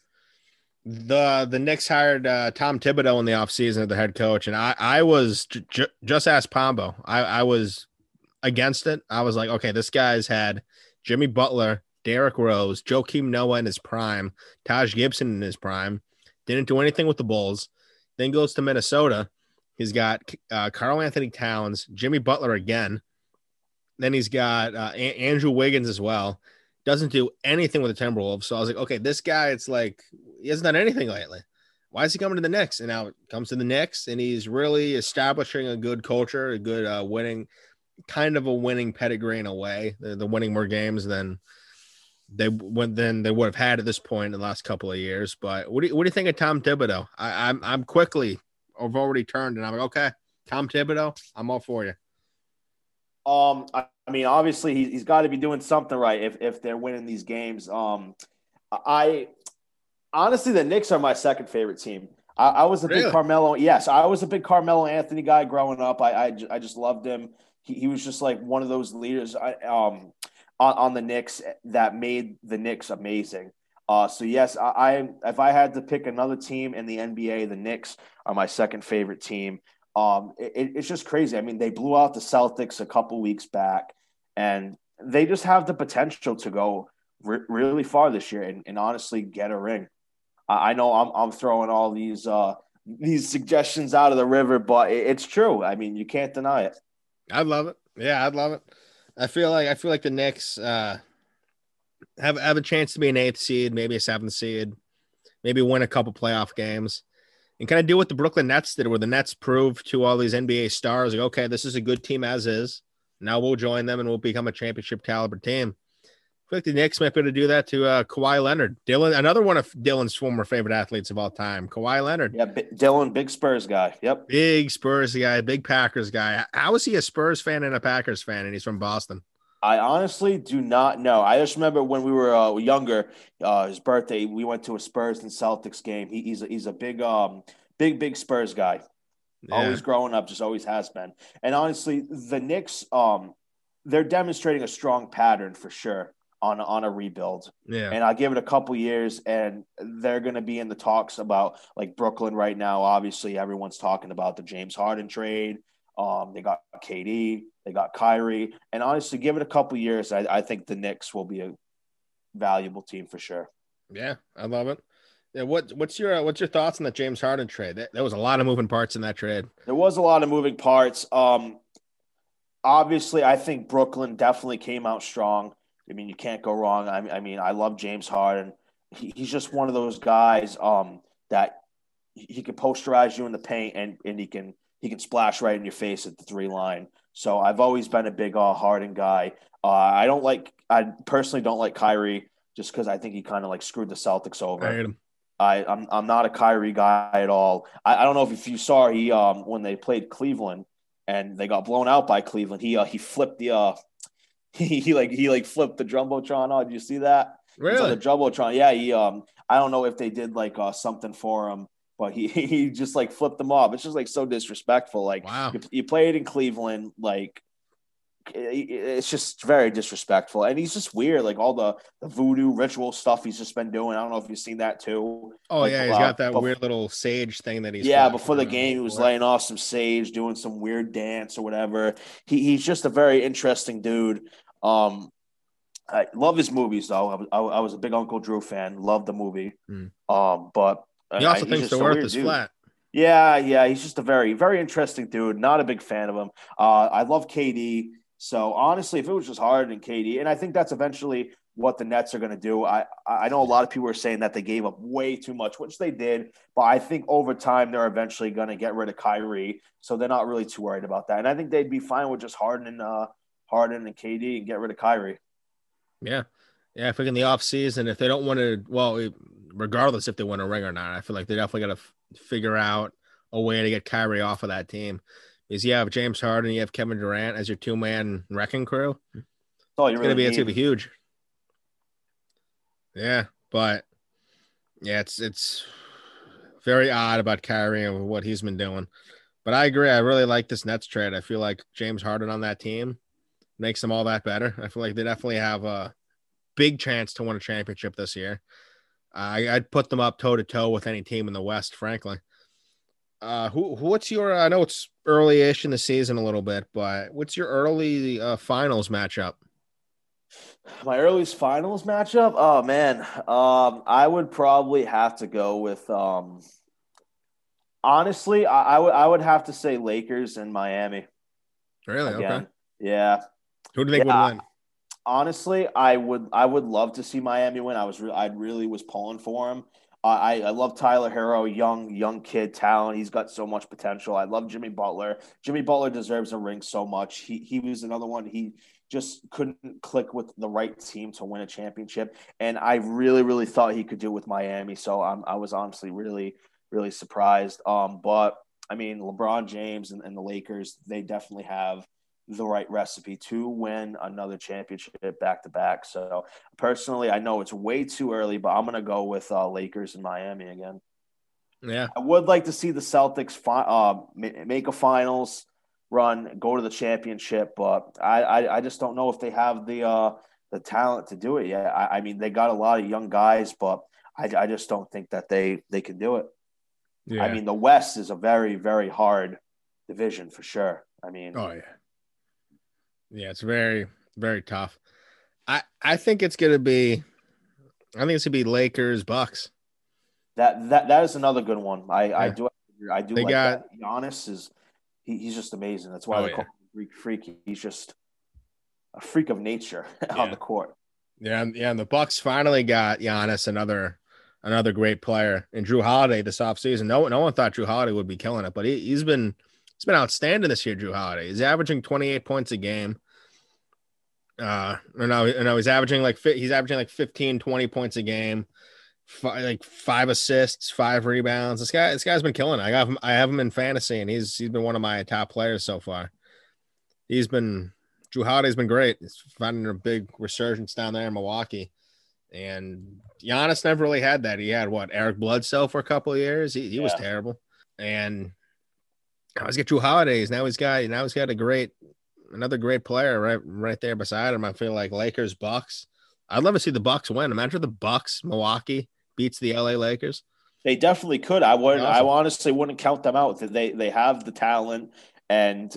S1: the the Knicks hired uh, Tom Thibodeau in the offseason as the head coach, and I I was just asked Pombo. I I was against it. I was like, okay, this guy's had Jimmy Butler, Derrick Rose, Joakim Noah in his prime, Taj Gibson in his prime. Didn't do anything with the Bulls. Then goes to Minnesota. He's got uh, Karl-Anthony Towns, Jimmy Butler again. Then he's got uh, a- Andrew Wiggins as well doesn't do anything with the Timberwolves. So I was like, okay, this guy, it's like he hasn't done anything lately. Why is he coming to the Knicks? And now it comes to the Knicks, and he's really establishing a good culture, a good uh, winning, kind of a winning pedigree in a way. They're, they're winning more games than they went then they would have had at this point in the last couple of years. But what do you, what do you think of Tom Thibodeau? I, I'm I'm quickly I've already turned and I'm like, okay, Tom Thibodeau, I'm all for you.
S2: Um, I, I mean, obviously he, he's got to be doing something right if if they're winning these games. Um, I honestly the Knicks are my second favorite team. I, I was a really? big Carmelo. Yes, I was a big Carmelo Anthony guy growing up. I I, I just loved him. He, he was just like one of those leaders. I, um, on, on the Knicks that made the Knicks amazing. Uh, so yes, I, I, if I had to pick another team in the NBA, the Knicks are my second favorite team. Um, it, it's just crazy. I mean, they blew out the Celtics a couple weeks back, and they just have the potential to go re- really far this year and, and honestly get a ring. I, I know I'm, I'm throwing all these uh, these suggestions out of the river, but it, it's true. I mean, you can't deny it.
S1: I'd love it. Yeah, I'd love it. I feel like I feel like the Knicks uh, have have a chance to be an eighth seed, maybe a seventh seed, maybe win a couple playoff games, and kind of do what the Brooklyn Nets did, where the Nets proved to all these NBA stars, like, okay, this is a good team as is. Now we'll join them and we'll become a championship caliber team feel like the Knicks might be able to do that to uh, Kawhi Leonard. Dylan, another one of Dylan's former favorite athletes of all time, Kawhi Leonard.
S2: Yeah, B- Dylan, big Spurs guy. Yep.
S1: Big Spurs guy, big Packers guy. How is he a Spurs fan and a Packers fan? And he's from Boston.
S2: I honestly do not know. I just remember when we were uh, younger, uh, his birthday, we went to a Spurs and Celtics game. He, he's a, he's a big, um, big, big Spurs guy. Yeah. Always growing up, just always has been. And honestly, the Knicks, um, they're demonstrating a strong pattern for sure on on a rebuild.
S1: Yeah.
S2: And I'll give it a couple years and they're going to be in the talks about like Brooklyn right now. Obviously, everyone's talking about the James Harden trade. Um, they got KD, they got Kyrie, and honestly, give it a couple years. I, I think the Knicks will be a valuable team for sure.
S1: Yeah, I love it. Yeah, what what's your what's your thoughts on the James Harden trade? There was a lot of moving parts in that trade.
S2: There was a lot of moving parts. Um, obviously, I think Brooklyn definitely came out strong. I mean, you can't go wrong. I, I mean, I love James Harden. He, he's just one of those guys um, that he can posterize you in the paint and, and he can he can splash right in your face at the three line. So I've always been a big uh, Harden guy. Uh, I don't like I personally don't like Kyrie just because I think he kind of like screwed the Celtics over.
S1: I hate him.
S2: I, I'm I'm not a Kyrie guy at all. I, I don't know if, you saw he um when they played Cleveland and they got blown out by Cleveland. He uh, he flipped the uh he, he like he like flipped the jumbotron on. Did you see that?
S1: Really?
S2: The jumbotron. Yeah. He um. I don't know if they did like uh, something for him, but he he just like flipped them off. It's just like so disrespectful. Like
S1: wow.
S2: you, you played in Cleveland, like it's just very disrespectful and he's just weird like all the the voodoo ritual stuff he's just been doing i don't know if you've seen that too
S1: oh
S2: like,
S1: yeah he's uh, got that weird little sage thing that he's
S2: yeah before the game he was laying off some sage doing some weird dance or whatever he, he's just a very interesting dude um I love his movies though. I was, I was a big Uncle Drew fan. Love the movie.
S1: Mm.
S2: Um, but
S1: he also I, thinks the Earth is dude. flat.
S2: Yeah, yeah, he's just a very, very interesting dude. Not a big fan of him. Uh, I love KD. So honestly, if it was just Harden and KD, and I think that's eventually what the Nets are going to do. I I know a lot of people are saying that they gave up way too much, which they did, but I think over time they're eventually going to get rid of Kyrie, so they're not really too worried about that. And I think they'd be fine with just Harden and uh, Harden and KD and get rid of Kyrie.
S1: Yeah, yeah. I think in the off season, if they don't want to, well, regardless if they want a ring or not, I feel like they definitely got to f- figure out a way to get Kyrie off of that team is you have James Harden, you have Kevin Durant as your two man wrecking crew.
S2: Oh,
S1: it's
S2: really
S1: gonna be
S2: need.
S1: it's gonna be huge. Yeah, but yeah, it's it's very odd about Kyrie and what he's been doing. But I agree. I really like this Nets trade. I feel like James Harden on that team makes them all that better. I feel like they definitely have a big chance to win a championship this year. I, I'd put them up toe to toe with any team in the West, frankly. Uh, who what's your? I know it's early-ish in the season a little bit, but what's your early uh, finals matchup?
S2: My earliest finals matchup? Oh man, um, I would probably have to go with. Um, honestly, I, I would I would have to say Lakers and Miami.
S1: Really? Again. Okay.
S2: Yeah.
S1: Who do you think yeah, would win?
S2: Honestly, I would I would love to see Miami win. I was re- I really was pulling for him. I, I love Tyler Herro, young young kid talent. He's got so much potential. I love Jimmy Butler. Jimmy Butler deserves a ring so much. He he was another one. He just couldn't click with the right team to win a championship. And I really, really thought he could do with Miami. So I'm, I was honestly really, really surprised. Um, but I mean, LeBron James and, and the Lakers, they definitely have the right recipe to win another championship back to back. So personally, I know it's way too early, but I'm going to go with uh, Lakers and Miami again.
S1: Yeah,
S2: I would like to see the Celtics fi- uh, make a finals run, go to the championship, but I, I, I just don't know if they have the uh, the talent to do it yet. I, I mean, they got a lot of young guys, but I, I just don't think that they they can do it. Yeah. I mean, the West is a very very hard division for sure. I mean,
S1: oh yeah, yeah, it's very very tough. I I think it's gonna be, I think it's gonna be Lakers Bucks.
S2: That that that is another good one. I yeah. I do I do. They like got that. Giannis is he, he's just amazing. That's why oh, they yeah. call him Greek freak. He's just a freak of nature on the court.
S1: Yeah, yeah, and the Bucks finally got Giannis another another great player and Jrue Holiday this offseason. No, no one thought Jrue Holiday would be killing it, but he, he's been he's been outstanding this year. Jrue Holiday. He's averaging 28 points a game. Uh, or no, no, he's averaging like he's averaging like 15, 20 points a game five, like five assists, five rebounds. This guy, this guy's been killing. It. I got him. I have him in fantasy, and he's he's been one of my top players so far. He's been Jrue Holiday's been great. He's finding a big resurgence down there in Milwaukee, and Giannis never really had that. He had what Eric Bledsoe for a couple of years. He, he yeah. was terrible, and I was get Jrue Holidays. Now he's got now he's got a great another great player right right there beside him. I feel like Lakers Bucks. I'd love to see the Bucks win. Imagine the Bucks, Milwaukee beats the LA Lakers?
S2: They definitely could. I would. Awesome. I honestly wouldn't count them out. They they have the talent, and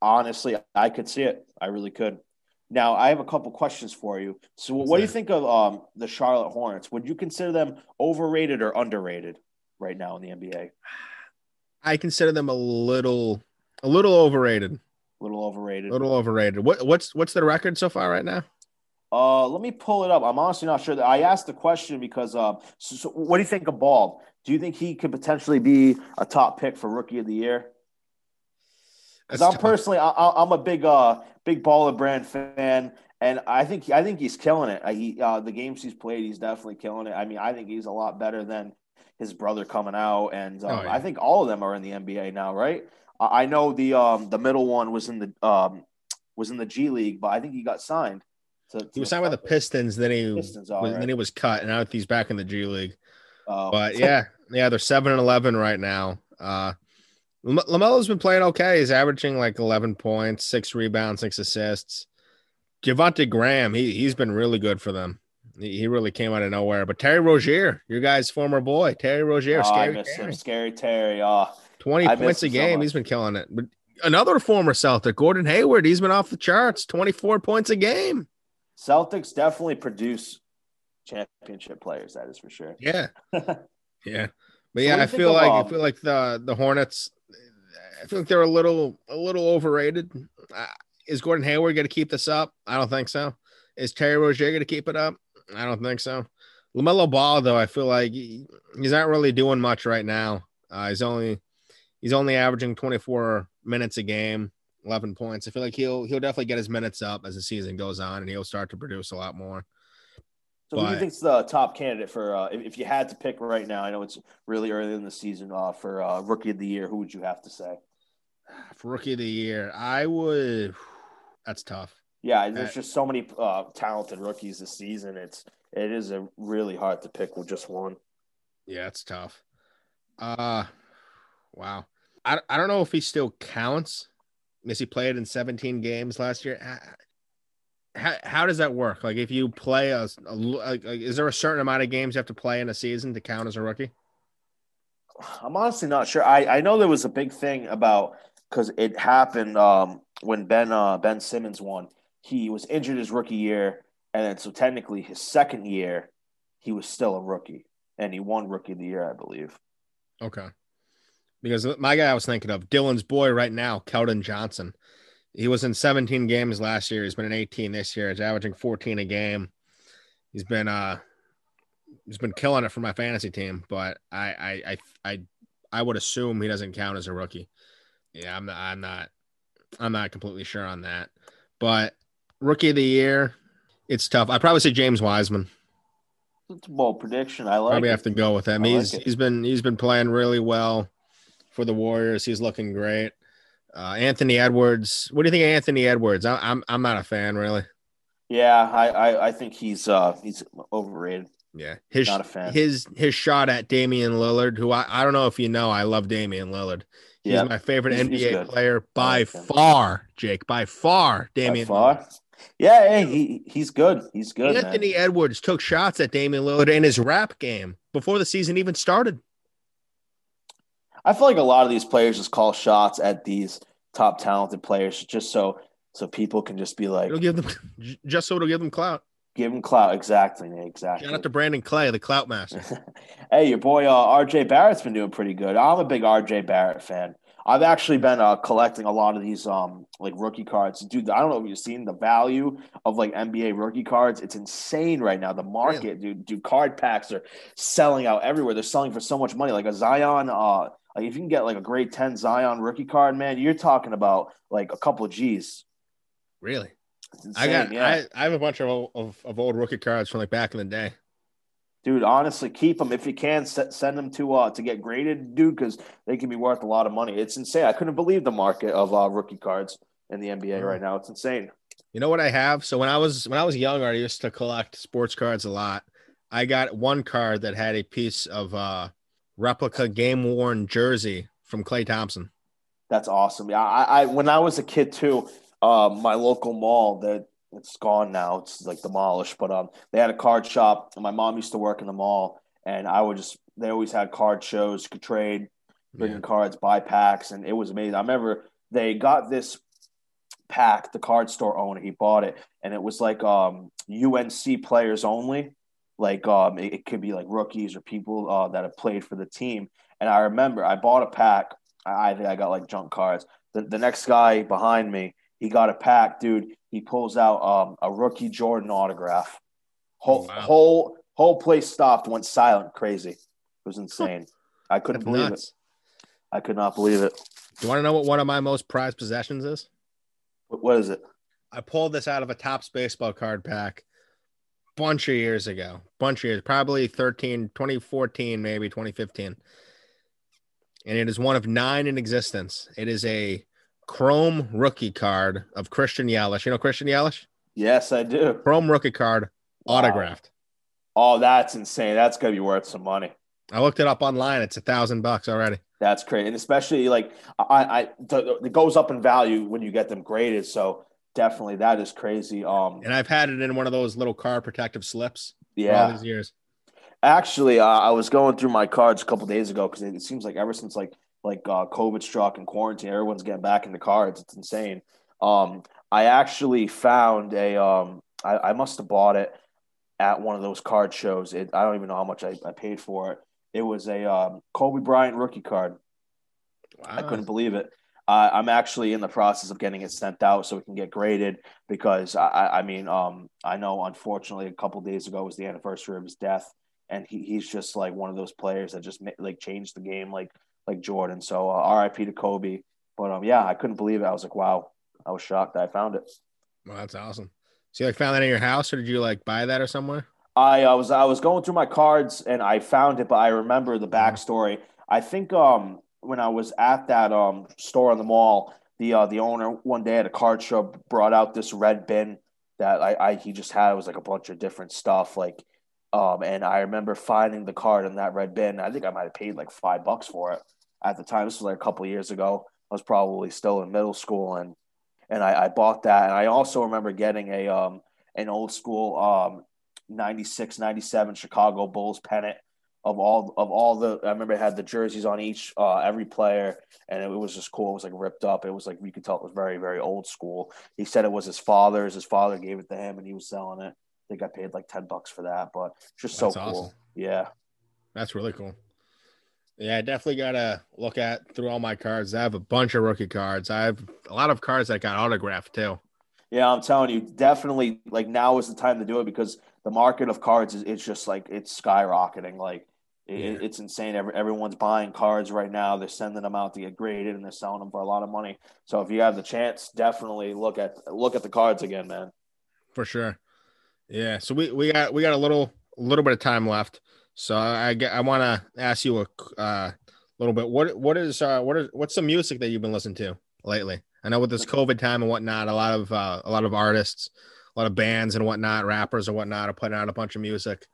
S2: honestly, I could see it. I really could. Now, I have a couple questions for you. So, What's what that? do you think of um, the Charlotte Hornets? Would you consider them overrated or underrated right now in the NBA?
S1: I consider them a little, a little overrated.
S2: A little overrated. A
S1: little overrated. What what's what's the record so far right now?
S2: Uh, let me pull it up. I'm honestly not sure. That I asked the question because, uh, so, so what do you think of Ball? Do you think he could potentially be a top pick for Rookie of the Year? Because I'm tough. personally, I, am a big, uh, big Baller Brand fan, and I think I think he's killing it. He, uh, the games he's played, he's definitely killing it. I mean, I think he's a lot better than his brother coming out, and um, oh, yeah. I think all of them are in the NBA now, right? I know the um, the middle one was in the um, was in the G League, but I think he got signed.
S1: To, to he was signed with the Pistons, then he Pistons, was, right. then he was cut, and now he's back in the G League. Oh. But yeah, yeah, they're seven and eleven right now. Uh, LaMelo's been playing okay. He's averaging like eleven points, six rebounds, six assists. Devonte Graham, he he's been really good for them. He, really came out of nowhere. But Terry Rozier, your guy's former boy, Terry Rozier,
S2: oh, scary, I miss Terry. Him. scary Terry. Oh,
S1: twenty I points a game. So he's been killing it. But another former Celtic, Gordon Hayward, he's been off the charts, twenty four points a game.
S2: Celtics definitely produce championship players. That is for sure.
S1: Yeah, yeah, but yeah, I feel like I feel like the the Hornets. I feel like they're a little a little overrated. Uh, is Gordon Hayward going to keep this up? I don't think so. Is Terry Rozier going to keep it up? I don't think so. LaMelo Ball, though, I feel like he, he's not really doing much right now. Uh, he's only he's only averaging 24 minutes a game. 11 points. I feel like he'll he'll definitely get his minutes up as the season goes on, and he'll start to produce a lot more.
S2: So, but, who do you think's the top candidate for uh, if, if you had to pick right now? I know it's really early in the season uh, for uh, rookie of the year. Who would you have to say?
S1: For rookie of the year, I would. That's tough.
S2: Yeah, there's just so many uh, talented rookies this season. It's it is a really hard to pick with just one.
S1: Yeah, it's tough. Uh wow. I, I don't know if he still counts Missy played in 17 games last year. How, how does that work? Like, if you play a, a like, is there a certain amount of games you have to play in a season to count as a rookie?
S2: I'm honestly not sure. I, I know there was a big thing about because it happened um, when Ben uh, Ben Simmons won. He was injured his rookie year, and then so technically his second year, he was still a rookie, and he won rookie of the year, I believe.
S1: Okay because my guy I was thinking of Dylan's boy right now, Keldon Johnson. He was in 17 games last year. He's been in 18 this year. He's averaging 14 a game. He's been uh he's been killing it for my fantasy team, but I I I I, I would assume he doesn't count as a rookie. Yeah, I'm not I'm not I'm not completely sure on that. But rookie of the year, it's tough. I probably say James Wiseman.
S2: It's a bold prediction. I like.
S1: Probably
S2: it.
S1: have to go with him.
S2: I
S1: he's
S2: it.
S1: he's been he's been playing really well for the Warriors. He's looking great. Uh, Anthony Edwards. What do you think of Anthony Edwards? I, I'm I'm not a fan really.
S2: Yeah, I, I, I think he's uh he's overrated.
S1: Yeah, his
S2: Not a fan.
S1: his his shot at Damian Lillard, who I, I don't know if you know, I love Damian Lillard. He's
S2: Yeah,
S1: my favorite
S2: He's- he's
S1: NBA
S2: good.
S1: player by
S2: like
S1: far, Jake. By far,
S2: By
S1: Damian.
S2: far.
S1: Lillard.
S2: Yeah, hey, he he's good. He's good. man.
S1: Anthony Edwards took shots at Damian Lillard in his rap game before the season even started.
S2: I feel like a lot of these players just call shots at these top talented players just so so people can just be like
S1: It'll give them just so it'll give them clout.
S2: give them clout. Exactly, exactly.
S1: Shout out to Brandon Clay, the clout master.
S2: hey, your boy uh, RJ Barrett's been doing pretty good. I'm a big RJ Barrett fan. I've actually been uh, collecting a lot of these um like rookie cards. Dude, I don't know if you've seen the value of like NBA rookie cards. It's insane right now. The market, dude, dude, card packs are selling out everywhere. They're selling for so much money. Like a Zion, uh, like if you can get like a grade 10 Zion rookie card, man, you're talking about like a couple of G's.
S1: Really?
S2: It's
S1: I got
S2: yeah.
S1: I, I have a bunch of, of of old rookie cards from like back in the day.
S2: Dude, honestly, keep them if you can. Send them to uh to get graded, dude, because they can be worth a lot of money. It's insane. I couldn't believe the market of uh, rookie cards in the NBA
S1: Mhm.
S2: right now. It's insane.
S1: You know what I have? So when I was when I was younger, I used to collect sports cards a lot. I got one card that had a piece of uh replica game worn jersey from Klay Thompson.
S2: That's awesome. Yeah, I, I when I was a kid too, uh, my local mall that it's gone now. It's like demolished, but um, they had a card shop, and my mom used to work in the mall, and I would just they always had card shows, you could trade, bring
S1: Yeah.
S2: cards, buy packs, and it was amazing. I remember they got this pack, the card store owner, he bought it, and it was like um UNC players only. Like um, it, it could be like rookies or people uh, that have played for the team. And I remember I bought a pack. I, I think I got like junk cards. The, the next guy behind me, he got a pack, dude. He pulls out um, a rookie Jordan autograph. Whole
S1: Wow.
S2: whole whole place stopped, went silent, crazy. It was insane. I couldn't
S1: That's
S2: believe it. I could not believe it.
S1: Do you want to know what one of my most prized possessions is?
S2: What, what is it?
S1: I pulled this out of a Topps baseball card pack bunch of years ago. Bunch of years, probably 13, 2014, maybe 2015. And it is one of nine in existence. It is a chrome rookie card of Christian Yelich. You know Christian Yelich?
S2: Yes, I do.
S1: Chrome rookie card
S2: Wow.
S1: autographed.
S2: Oh, that's insane. That's gonna be worth some money.
S1: I looked it up online. It's a thousand bucks already.
S2: That's crazy, and especially like I, I, the, it goes up in value when you get them graded. So definitely, that is crazy. Um,
S1: And I've had it in one of those little car protective slips for all
S2: yeah.
S1: these years.
S2: Actually, uh, I was going through my cards a couple days ago because it, seems like ever since like like uh, COVID struck and quarantine, everyone's getting back into cards. It's insane. Um, I actually found a. Um, I, I must have bought it at one of those card shows. It, I don't even know how much I, I paid for it. It was a um, Kobe Bryant rookie card. I couldn't believe it. Uh, I'm actually in the process of getting it sent out so it can get graded because I, I I mean, um, I know unfortunately a couple days ago was the anniversary of his death, and he, he's just like one of those players that just like changed the game, like like Jordan. So uh, R.I.P. to Kobe. But um, yeah, I couldn't believe it. I was like, wow, I was shocked that I found it.
S1: Well, that's awesome. So you like found that in your house or did you like buy that or somewhere?
S2: I, I was I was going through my cards and I found it, but I remember the
S1: Mm-hmm.
S2: backstory. I think um when I was at that um store on the mall, the uh, the owner one day at a card show brought out this red bin that I, I he just had. It was like a bunch of different stuff, like um and I remember finding the card in that red bin. I think I might have paid like five bucks for it at the time. This was like a couple years ago. I was probably still in middle school and and I, I bought that. And I also remember getting a um an old school um 96 97 Chicago Bulls pennant of all of all the I remember it had the jerseys on each uh every player and it was just cool. It was like ripped up. It was like you could tell it was very, very old school. He said it was his father's. His father gave it to him and he was selling it. I think I paid like 10 bucks for that, but just
S1: That's
S2: so cool.
S1: awesome.
S2: Yeah.
S1: That's really cool. Yeah, I definitely gotta look at through all my cards. I have a bunch of rookie cards. I have a lot of cards that got autographed too.
S2: Yeah, I'm telling you, definitely like now is the time to do it because the market of cards is it's just like it's skyrocketing. Like it,
S1: Yeah.
S2: it's insane. Every, everyone's buying cards right now. They're sending them out to get graded and they're selling them for a lot of money. So if you have the chance, definitely look at look at the cards again, man.
S1: For sure. Yeah. So we, we got we got a little a little bit of time left. So I I want to ask you a uh, little bit. What what is uh what is what's the music that you've been listening to lately? I know with this COVID time and whatnot, a lot of uh, a lot of artists, a lot of bands and whatnot, rappers and whatnot are putting out a bunch of music.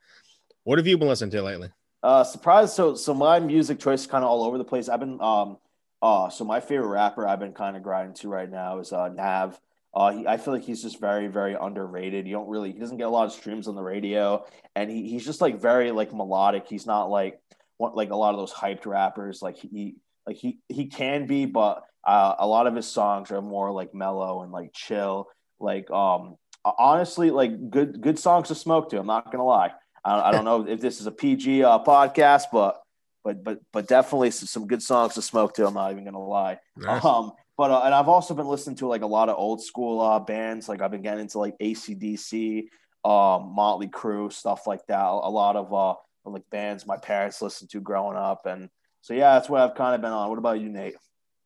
S1: What have you been listening to lately?
S2: Uh, surprise. So so my music choice is kind of all over the place. I've been um uh so my favorite rapper I've been kind of grinding to right now is uh Nav. Uh, he, I feel like he's just very, very underrated. You don't really, he doesn't get a lot of streams on the radio, and he, he's just like very like melodic. He's not like what like a lot of those hyped rappers. Like he, like he, he can be, but uh, a lot of his songs are more like mellow and like chill. Like um, honestly, like good, good songs to smoke to. I'm not gonna lie. I, I don't know if this is a PG uh, podcast, but but but but definitely some, some good songs to smoke to. I'm not even gonna lie. Nice. Um, but uh, and I've also been listening to like a lot of old school uh, bands. Like I've been getting into like ACDC, um, Motley Crue, stuff like that. A lot of uh, like bands my parents listened to growing up, and so yeah, that's what I've kind of been on. What about you, Nate?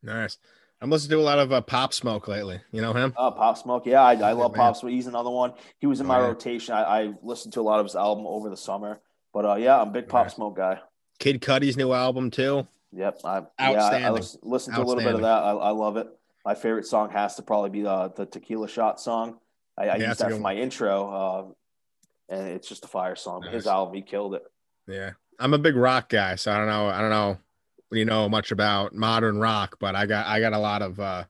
S1: Nice. I'm listening to a lot of uh, Pop Smoke lately. You know him?
S2: Oh, Pop Smoke. Yeah, I, I love Pop Smoke. He's another one. He was in my oh, yeah. rotation. I, I, listened to a lot of his album over the summer. But uh, yeah, I'm a big Pop Smoke guy.
S1: Kid Cudi's new album too.
S2: Yep. I, Outstanding. Yeah, I, I listen, listen to a little bit of that. I, I, love it. My favorite song has to probably be the, the Tequila Shot song. I, I yeah, used that for my intro, uh, and it's just a fire song. Nice. His album, he killed it.
S1: Yeah, I'm a big rock guy, so I don't know. I don't know you know much about modern rock, but I got I got a lot of uh,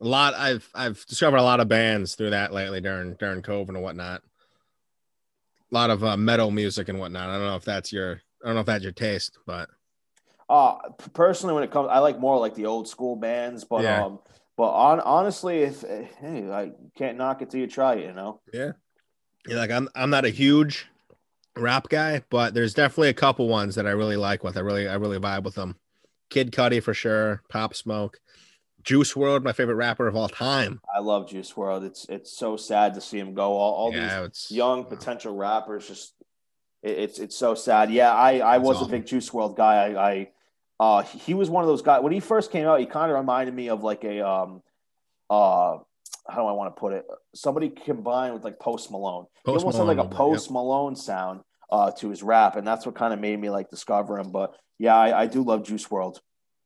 S1: a lot. I've I've discovered a lot of bands through that lately during during COVID and whatnot. A lot of uh, metal music and whatnot. I don't know if that's your I don't know if that's your taste, but
S2: uh personally, when it comes, I like more like the old school bands. But yeah. um, but on honestly, if hey, I can't knock it till you try it, you know.
S1: Yeah, yeah. Like I'm I'm not a huge rap guy, but there's definitely a couple ones that I really like with. I really I really vibe with them. Kid Cudi for sure, Pop Smoke. Juice WRLD, my favorite rapper of all time.
S2: I love Juice WRLD. It's it's so sad to see him go. All, all yeah, these young potential rappers just it's it's so sad. Yeah, I I was awful. a big Juice WRLD guy. I, I uh he was one of those guys when he first came out. He kind of reminded me of like a um uh how do I want to put it? Somebody combined with like Post Malone. Post he almost Malone, had like a Post yep. Malone sound uh to his rap, and that's what kind of made me like discover him. But yeah, I, I do love Juice WRLD,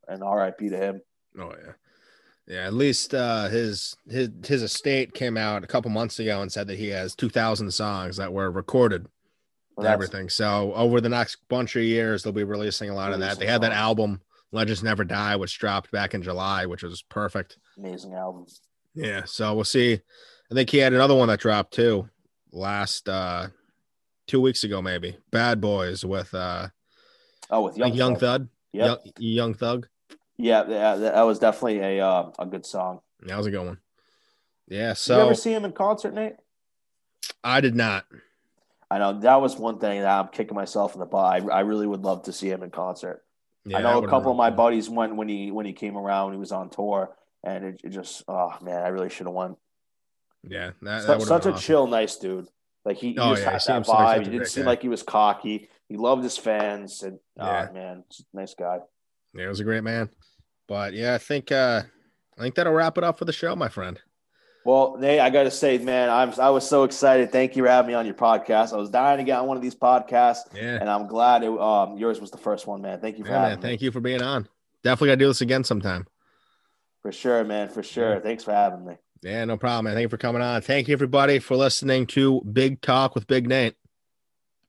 S2: and R.I.P. to him.
S1: Oh yeah. Yeah, at least uh, his his his estate came out a couple months ago and said that he has two thousand songs that were recorded well, everything. So over the next bunch of years, they'll be releasing a lot of that. They had that album Legends Never Die, which dropped back in July, which was perfect.
S2: Amazing album.
S1: Yeah. So we'll see. I think he had another one that dropped too last uh two weeks ago, maybe. Bad Boys with uh
S2: oh with Young,
S1: Young Thug. Yeah. Young, Young, Thug.
S2: Yeah, yeah, that was definitely a uh, a good song.
S1: That was a good one. Yeah. So
S2: Did you ever see him in concert, Nate?
S1: I did not.
S2: I know that was one thing that I'm kicking myself in the butt. I, I really would love to see him in concert. Yeah, I know a couple of my buddies went when he when he came around. He was on tour, and it, it just oh man, I really should have won.
S1: Yeah, that,
S2: that such a awesome. chill, nice dude. Like he, he oh, just yeah, had that vibe. He didn't seem guy. like he was cocky. He loved his fans, and yeah. oh man, nice guy.
S1: Yeah, he was a great man. But yeah, I think uh I think that'll wrap it up for the show, my friend.
S2: Well, Nate, I got to say, man, I'm I was so excited. Thank you for having me on your podcast. I was dying to get on one of these podcasts, yeah. and I'm glad it, um, yours was the first one, man. Thank you for yeah, having
S1: man, Thank you for being on. Definitely got to do this again sometime.
S2: For sure, man. For sure. Yeah. Thanks for having me.
S1: Yeah, no problem, man. Thank you for coming on. Thank you, everybody, for listening to Big Talk with Big Nate.